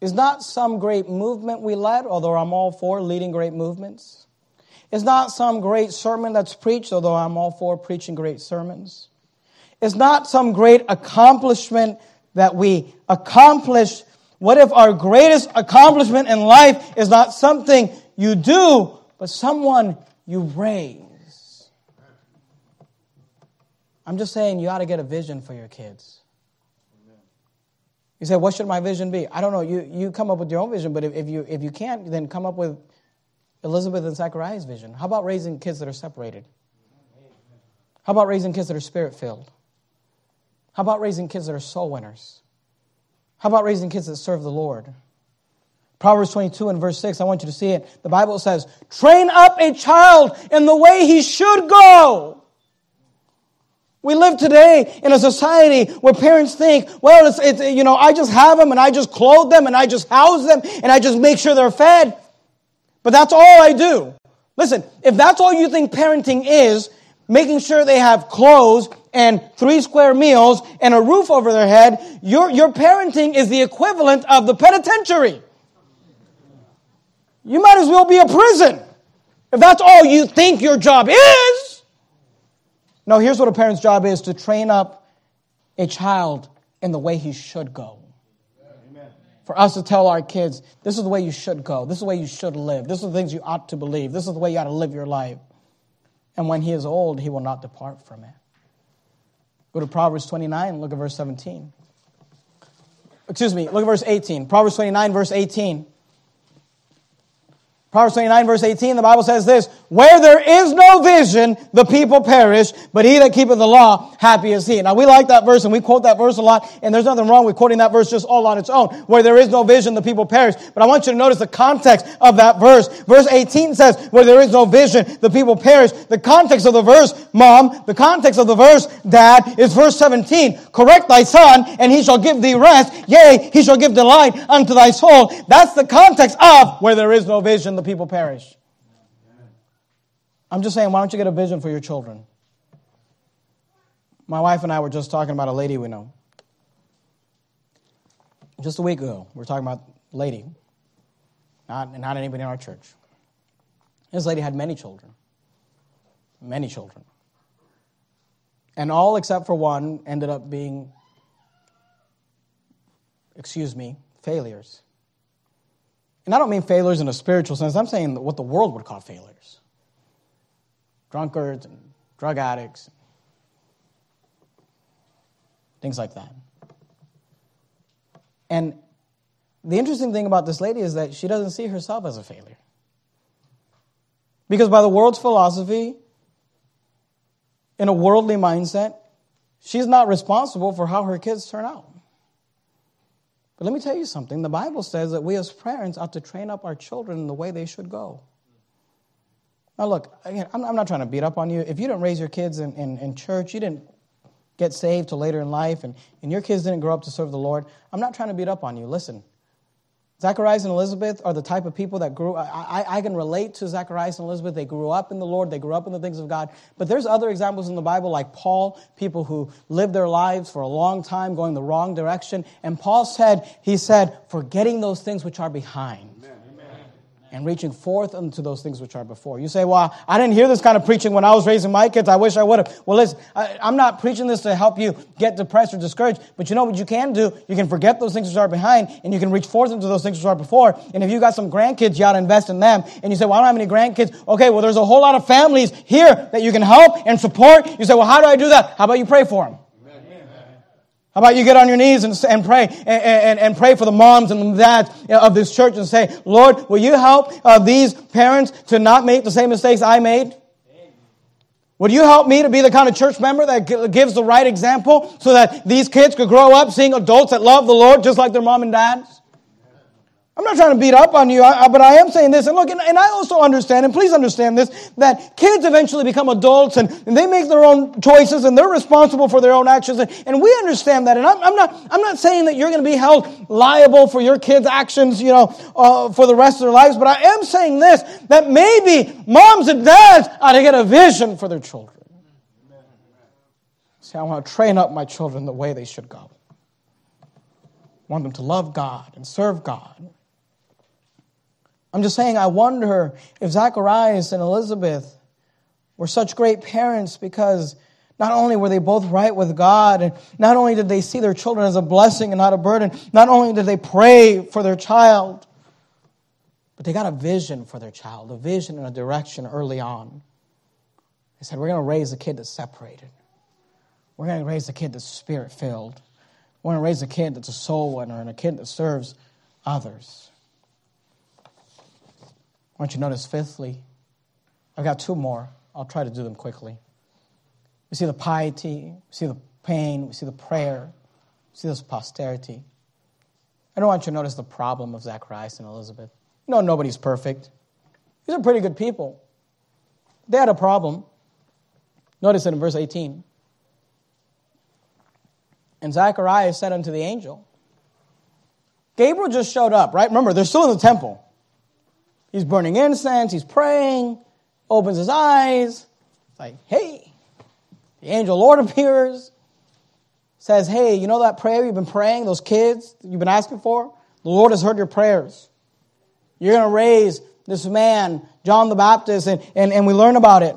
is not some great movement we led, although I'm all for leading great movements. It's not some great sermon that's preached, although I'm all for preaching great sermons. It's not some great accomplishment that we accomplish. What if our greatest accomplishment in life is not something you do, but someone you raise? I'm just saying you ought to get a vision for your kids. You say, what should my vision be? I don't know. You, you come up with your own vision, but if, if, you, if you can't, then come up with Elizabeth and Zachariah's vision. How about raising kids that are separated? How about raising kids that are spirit filled? How about raising kids that are soul winners? How about raising kids that serve the Lord? Proverbs 22 and verse 6, I want you to see it. The Bible says, train up a child in the way he should go. We live today in a society where parents think, well, it's, it's, you know, I just have them and I just clothe them and I just house them and I just make sure they're fed. But that's all I do. Listen, if that's all you think parenting is, making sure they have clothes and three square meals and a roof over their head, your, your parenting is the equivalent of the penitentiary. You might as well be a prison if that's all you think your job is. No, here's what a parent's job is to train up a child in the way he should go. For us to tell our kids, this is the way you should go. This is the way you should live. This is the things you ought to believe. This is the way you ought to live your life. And when he is old, he will not depart from it. Go to Proverbs 29, look at verse 17. Excuse me, look at verse 18. Proverbs 29, verse 18. Proverbs 29, verse 18, the Bible says this Where there is no vision, the people perish, but he that keepeth the law, happy is he. Now, we like that verse and we quote that verse a lot, and there's nothing wrong with quoting that verse just all on its own. Where there is no vision, the people perish. But I want you to notice the context of that verse. Verse 18 says, Where there is no vision, the people perish. The context of the verse, mom, the context of the verse, dad, is verse 17. Correct thy son, and he shall give thee rest. Yea, he shall give delight unto thy soul. That's the context of where there is no vision, the people perish. I'm just saying, why don't you get a vision for your children? My wife and I were just talking about a lady we know. Just a week ago, we were talking about lady, not, not anybody in our church. This lady had many children, many children. And all except for one ended up being, excuse me, failures. And I don't mean failures in a spiritual sense, I'm saying what the world would call failures drunkards and drug addicts, things like that. And the interesting thing about this lady is that she doesn't see herself as a failure. Because by the world's philosophy, in a worldly mindset, she's not responsible for how her kids turn out. But let me tell you something. The Bible says that we as parents ought to train up our children in the way they should go. Now, look, I'm, not trying to beat up on you. If you didn't raise your kids in, in, in church, you didn't get saved till later in life, and, and your kids didn't grow up to serve the Lord, I'm not trying to beat up on you. Listen, Zacharias and Elizabeth are the type of people that grew. I, I, can relate to Zacharias and Elizabeth. They grew up in the Lord. They grew up in the things of God. But there's other examples in the Bible, like Paul, people who lived their lives for a long time, going the wrong direction. And Paul said, he said, forgetting those things which are behind. Amen and reaching forth unto those things which are before. You say, well, I didn't hear this kind of preaching when I was raising my kids. I wish I would have. Well, listen, I, am not preaching this to help you get depressed or discouraged, but you know what you can do? You can forget those things which are behind and you can reach forth into those things which are before. And if you got some grandkids, you ought to invest in them. And you say, well, I don't have any grandkids. Okay, well, there's a whole lot of families here that you can help and support. You say, well, how do I do that? How about you pray for them? How about you get on your knees and, and pray and, and, and, pray for the moms and dads of this church and say, Lord, will you help uh, these parents to not make the same mistakes I made? Would you help me to be the kind of church member that gives the right example so that these kids could grow up seeing adults that love the Lord just like their mom and dads? I'm not trying to beat up on you, but I am saying this. And look, and, I also understand, and please understand this, that kids eventually become adults and, they make their own choices and they're responsible for their own actions. And, we understand that. And I'm, I'm, not, I'm not saying that you're going to be held liable for your kids' actions, you know, uh, for the rest of their lives. But I am saying this, that maybe moms and dads ought to get a vision for their children. See, I want to train up my children the way they should go. I want them to love God and serve God I'm just saying, I wonder if Zacharias and Elizabeth were such great parents because not only were they both right with God, and not only did they see their children as a blessing and not a burden, not only did they pray for their child, but they got a vision for their child, a vision and a direction early on. They said, We're going to raise a kid that's separated. We're going to raise a kid that's spirit filled. We're going to raise a kid that's a soul winner and a kid that serves others. I want you to notice, fifthly, I've got two more. I'll try to do them quickly. We see the piety, we see the pain, we see the prayer, we see this posterity. I don't want you to notice the problem of Zacharias and Elizabeth. No, nobody's perfect. These are pretty good people. They had a problem. Notice it in verse 18. And Zacharias said unto the angel, Gabriel just showed up, right? Remember, they're still in the temple. He's burning incense, he's praying, opens his eyes. It's like, hey, the angel Lord [laughs] appears, says, hey, you know that prayer you've been praying, those kids you've been asking for? The Lord has heard your prayers. You're going to raise this man, John the Baptist, and, and, and we learn about it.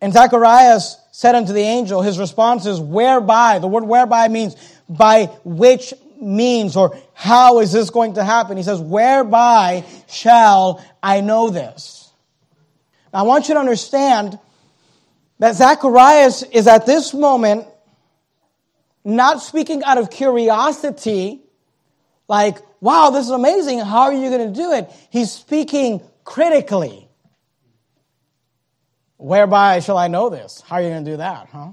And Zacharias said unto the angel, his response is, whereby. The word whereby means by which means or how is this going to happen? He says, whereby shall I know this? Now, I want you to understand that Zacharias is at this moment not speaking out of curiosity, like, wow, this is amazing. How are you going to do it? He's speaking critically. Whereby shall I know this? How are you going to do that, huh?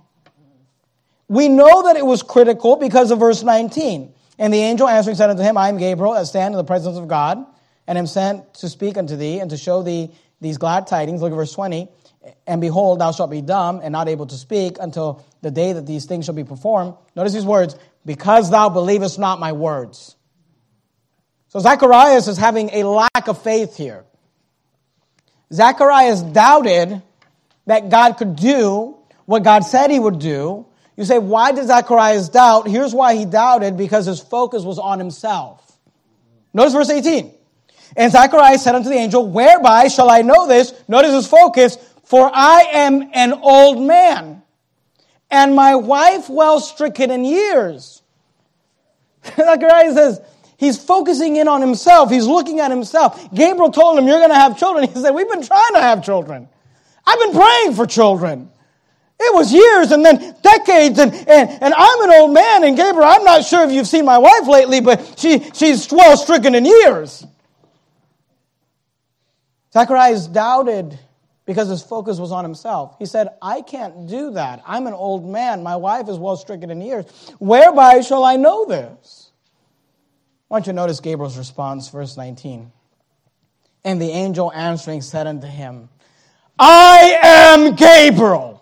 We know that it was critical because of verse 19. And the angel answering said unto him, I am Gabriel, that stand in the presence of God, and am sent to speak unto thee and to show thee these glad tidings. Look at verse 20. And behold, thou shalt be dumb and not able to speak until the day that these things shall be performed. Notice these words, because thou believest not my words. So Zacharias is having a lack of faith here. Zacharias doubted that God could do what God said he would do. You say, why did Zacharias doubt? Here's why he doubted because his focus was on himself. Notice verse 18. And Zacharias said unto the angel, Whereby shall I know this? Notice his focus, for I am an old man, and my wife well stricken in years. [laughs] Zacharias says, He's focusing in on himself. He's looking at himself. Gabriel told him, You're going to have children. [laughs] He said, We've been trying to have children. I've been praying for children. It was years and then decades, and, and, and I'm an old man, and Gabriel, I'm not sure if you've seen my wife lately, but she, she's well stricken in years. Zacharias doubted because his focus was on himself. He said, I can't do that. I'm an old man. My wife is well stricken in years. Whereby shall I know this? I want you to notice Gabriel's response, verse 19. And the angel answering said unto him, I am Gabriel.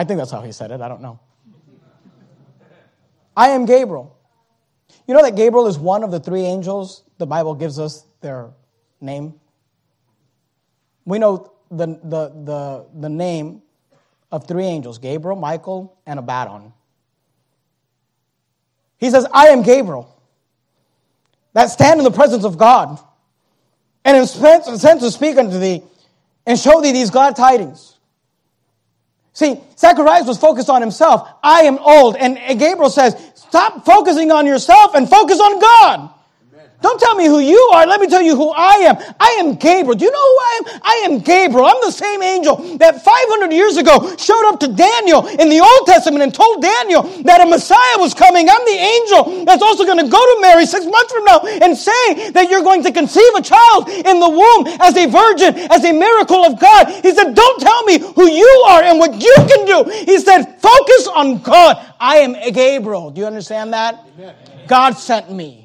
I think that's how he said it. I don't know. I am Gabriel. You know that Gabriel is one of the three angels the Bible gives us their name. We know the, the, the, the name of three angels Gabriel, Michael, and Abaddon. He says, I am Gabriel that stand in the presence of God and am sent to speak unto thee and show thee these glad tidings. See, Zacharias was focused on himself. I am old. And Gabriel says, stop focusing on yourself and focus on God. Don't tell me who you are. Let me tell you who I am. I am Gabriel. Do you know who I am? I am Gabriel. I'm the same angel that 500 years ago showed up to Daniel in the Old Testament and told Daniel that a Messiah was coming. I'm the angel that's also going to go to Mary six months from now and say that you're going to conceive a child in the womb as a virgin, as a miracle of God. He said, don't tell me who you are and what you can do. He said, focus on God. I am Gabriel. Do you understand that? Amen. God sent me.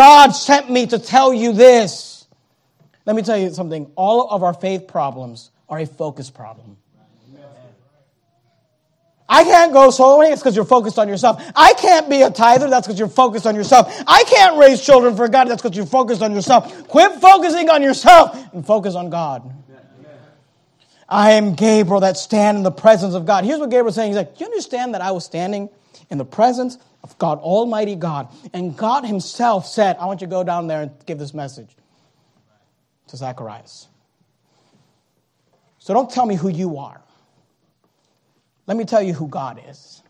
God sent me to tell you this. Let me tell you something. All of our faith problems are a focus problem. I can't go sowing, it's because you're focused on yourself. I can't be a tither, that's because you're focused on yourself. I can't raise children for God, that's because you're focused on yourself. Quit focusing on yourself and focus on God. I am Gabriel that stand in the presence of God. Here's what Gabriel's saying. He's like, Do you understand that I was standing in the presence of God, Almighty God. And God Himself said, I want you to go down there and give this message to Zacharias. So don't tell me who you are. Let me tell you who God is.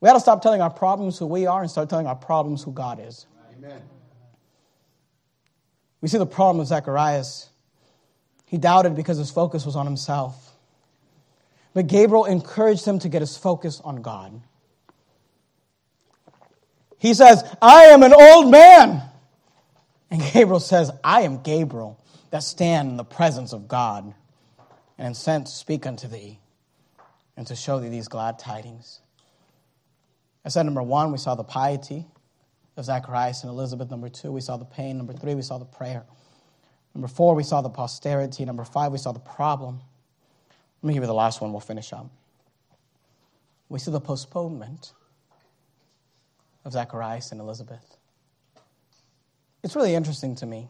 We got to stop telling our problems who we are and start telling our problems who God is. Amen. We see the problem of Zacharias. He doubted because his focus was on himself. But Gabriel encouraged him to get his focus on God. He says, I am an old man. And Gabriel says, I am Gabriel that stand in the presence of God and sent to speak unto thee and to show thee these glad tidings. I said, number one, we saw the piety of Zacharias and Elizabeth. Number two, we saw the pain. Number three, we saw the prayer. Number four, we saw the posterity. Number five, we saw the problem. Let me give you the last one, we'll finish up. We see the postponement of Zacharias and Elizabeth. It's really interesting to me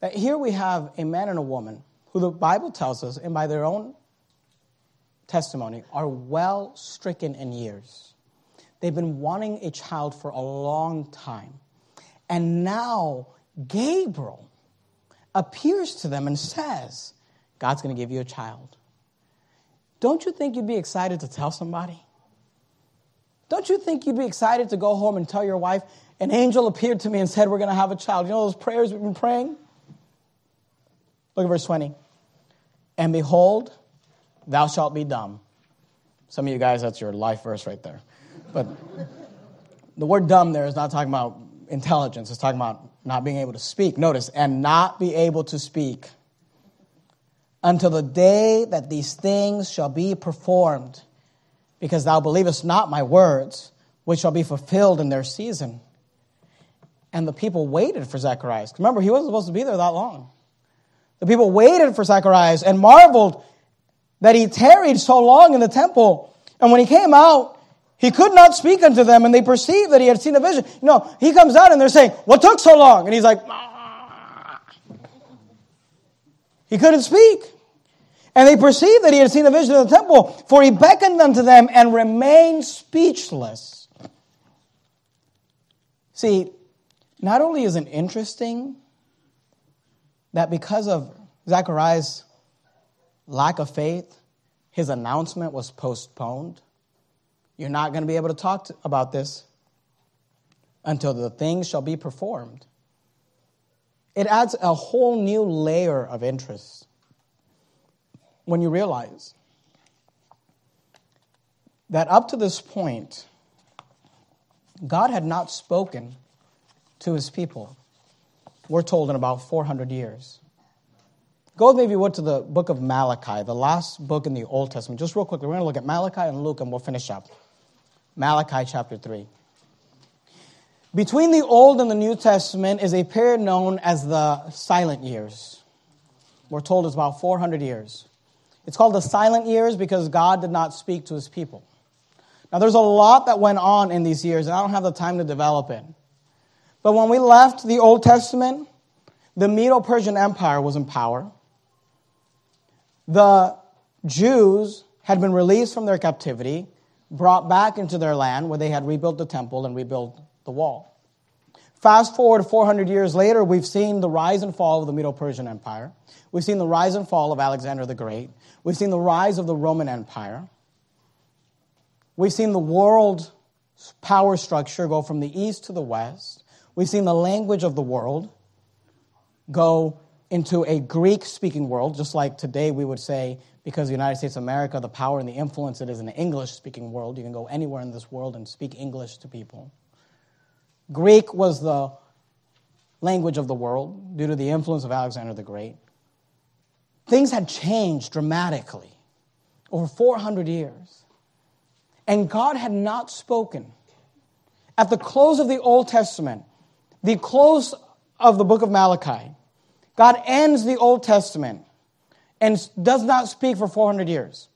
that here we have a man and a woman who the Bible tells us, and by their own testimony, are well stricken in years. They've been wanting a child for a long time. And now Gabriel appears to them and says, God's going to give you a child. Don't you think you'd be excited to tell somebody? Don't you think you'd be excited to go home and tell your wife, an angel appeared to me and said, We're going to have a child? You know those prayers we've been praying? Look at verse 20. And behold, thou shalt be dumb. Some of you guys, that's your life verse right there. But the word dumb there is not talking about intelligence, it's talking about not being able to speak. Notice, and not be able to speak until the day that these things shall be performed, because thou believest not my words, which shall be fulfilled in their season. And the people waited for Zacharias. Remember, he wasn't supposed to be there that long. The people waited for Zacharias and marveled that he tarried so long in the temple. And when he came out, he could not speak unto them, and they perceived that he had seen a vision. No, he comes out and they're saying, What took so long? And he's like, ah. He couldn't speak. And they perceived that he had seen a vision of the temple, for he beckoned unto them and remained speechless. See, not only is it interesting that because of Zacharias' lack of faith, his announcement was postponed. You're not going to be able to talk to, about this until the things shall be performed. It adds a whole new layer of interest when you realize that up to this point, God had not spoken to his people. We're told in about 400 years. Go with me, if you would, to the book of Malachi, the last book in the Old Testament. Just real quickly, we're going to look at Malachi and Luke and we'll finish up. Malachi chapter 3. Between the Old and the New Testament is a period known as the silent years. We're told it's about 400 years. It's called the silent years because God did not speak to his people. Now, there's a lot that went on in these years, and I don't have the time to develop it. But when we left the Old Testament, the Medo Persian Empire was in power. The Jews had been released from their captivity, brought back into their land where they had rebuilt the temple and rebuilt the wall. Fast forward 400 years later, we've seen the rise and fall of the Medo Persian Empire. We've seen the rise and fall of Alexander the Great. We've seen the rise of the Roman Empire. We've seen the world power structure go from the east to the west. We've seen the language of the world go into a Greek speaking world, just like today we would say, because the United States of America, the power and the influence it is in the English speaking world, you can go anywhere in this world and speak English to people. Greek was the language of the world due to the influence of Alexander the Great. Things had changed dramatically over 400 years. And God had not spoken. At the close of the Old Testament, the close of the book of Malachi, God ends the Old Testament and does not speak for 400 years.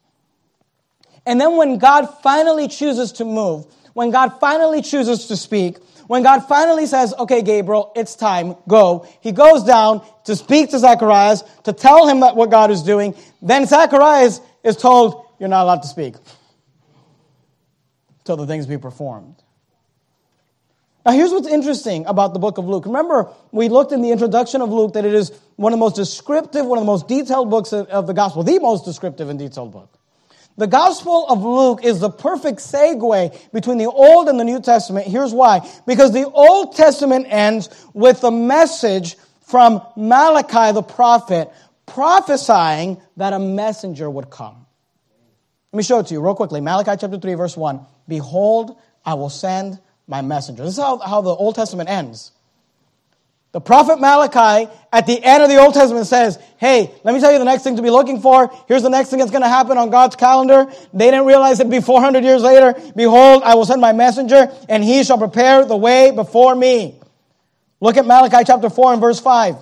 And then when God finally chooses to move, when God finally chooses to speak, when God finally says, okay, Gabriel, it's time, go, he goes down to speak to Zacharias, to tell him that what God is doing. Then Zacharias is told, you're not allowed to speak till the things be performed. Now, here's what's interesting about the book of Luke. Remember, we looked in the introduction of Luke that it is one of the most descriptive, one of the most detailed books of the gospel, the most descriptive and detailed book. The Gospel of Luke is the perfect segue between the Old and the New Testament. Here's why. Because the Old Testament ends with a message from Malachi the prophet prophesying that a messenger would come. Let me show it to you real quickly. Malachi chapter 3, verse 1. Behold, I will send my messenger. This is how, how the Old Testament ends. The prophet Malachi at the end of the Old Testament says, Hey, let me tell you the next thing to be looking for. Here's the next thing that's going to happen on God's calendar. They didn't realize it'd be 400 years later. Behold, I will send my messenger and he shall prepare the way before me. Look at Malachi chapter 4 and verse 5.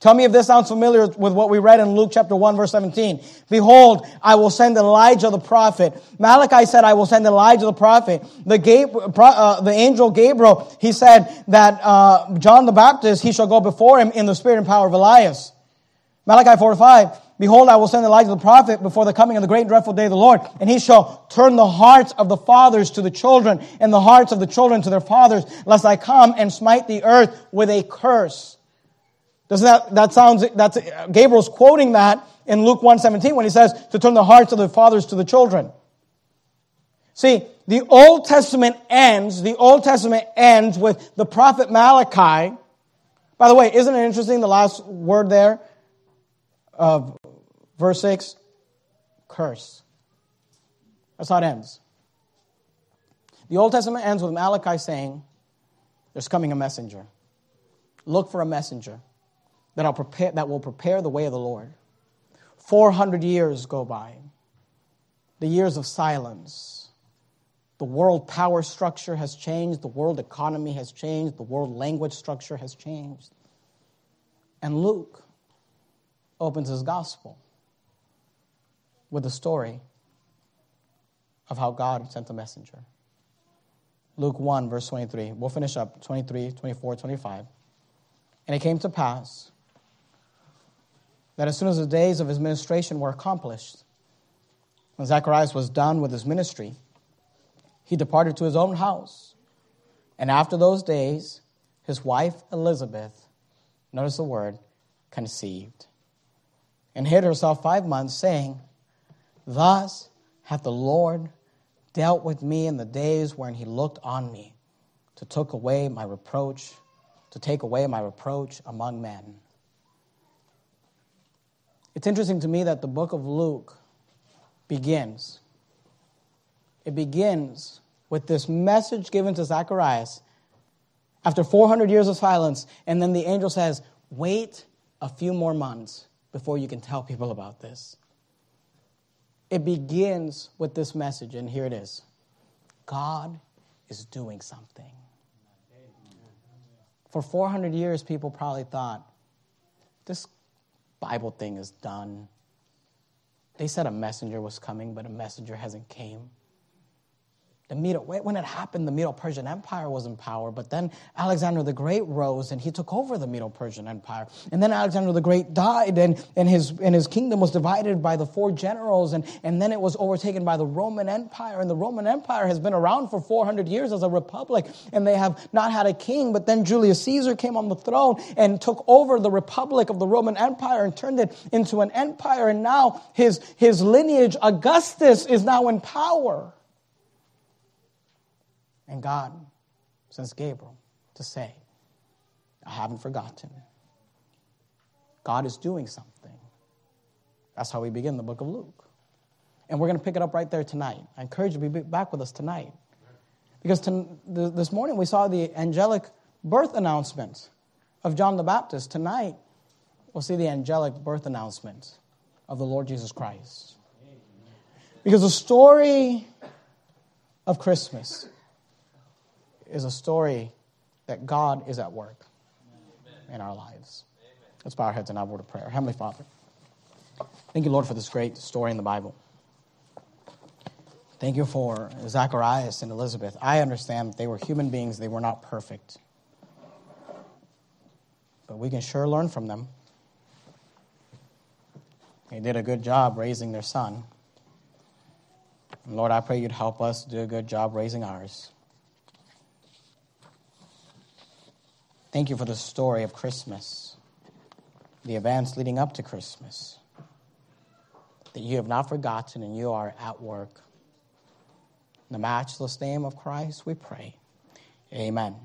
Tell me if this sounds familiar with what we read in Luke chapter 1 verse 17. Behold, I will send Elijah the prophet. Malachi said, I will send Elijah the prophet. The, uh, the angel Gabriel, he said that uh, John the Baptist, he shall go before him in the spirit and power of Elias. Malachi 4 5. Behold, I will send Elijah the prophet before the coming of the great and dreadful day of the Lord, and he shall turn the hearts of the fathers to the children, and the hearts of the children to their fathers, lest I come and smite the earth with a curse. Doesn't that, that sounds, that's, Gabriel's quoting that in Luke 1.17 when he says to turn the hearts of the fathers to the children. See, the Old Testament ends, the Old Testament ends with the prophet Malachi. By the way, isn't it interesting the last word there? of verse 6, curse. That's how it ends. The Old Testament ends with Malachi saying, There's coming a messenger. Look for a messenger that, prepare, that will prepare the way of the Lord. 400 years go by, the years of silence. The world power structure has changed, the world economy has changed, the world language structure has changed. And Luke opens his gospel with the story of how God sent a messenger. Luke 1, verse 23. We'll finish up 23, 24, 25. And it came to pass that as soon as the days of his ministration were accomplished, when Zacharias was done with his ministry, he departed to his own house. And after those days, his wife Elizabeth, notice the word, conceived, and hid herself five months, saying, Thus hath the Lord dealt with me in the days when he looked on me to take away my reproach, to take away my reproach among men. It's interesting to me that the book of Luke begins. It begins with this message given to Zacharias after 400 years of silence, and then the angel says, Wait a few more months before you can tell people about this. It begins with this message, and here it is God is doing something. For 400 years, people probably thought, this Bible thing is done. They said a messenger was coming, but a messenger hasn't came. The Medo, when it happened, the Medo Persian Empire was in power, but then Alexander the Great rose and he took over the Medo Persian Empire. And then Alexander the Great died, and, and, his, and his kingdom was divided by the four generals, and, and then it was overtaken by the Roman Empire. And the Roman Empire has been around for 400 years as a republic, and they have not had a king. But then Julius Caesar came on the throne and took over the republic of the Roman Empire and turned it into an empire. And now his, his lineage, Augustus, is now in power. And God sends Gabriel to say, I haven't forgotten. God is doing something. That's how we begin the book of Luke. And we're going to pick it up right there tonight. I encourage you to be back with us tonight. Because to, this morning we saw the angelic birth announcement of John the Baptist. Tonight we'll see the angelic birth announcement of the Lord Jesus Christ. Because the story of Christmas is a story that God is at work in our lives. Let's bow our heads and have a word of prayer. Heavenly Father, thank you, Lord, for this great story in the Bible. Thank you for Zacharias and Elizabeth. I understand that they were human beings, they were not perfect. But we can sure learn from them. They did a good job raising their son. And Lord, I pray you'd help us do a good job raising ours. Thank you for the story of Christmas, the events leading up to Christmas, that you have not forgotten and you are at work. In the matchless name of Christ, we pray. Amen.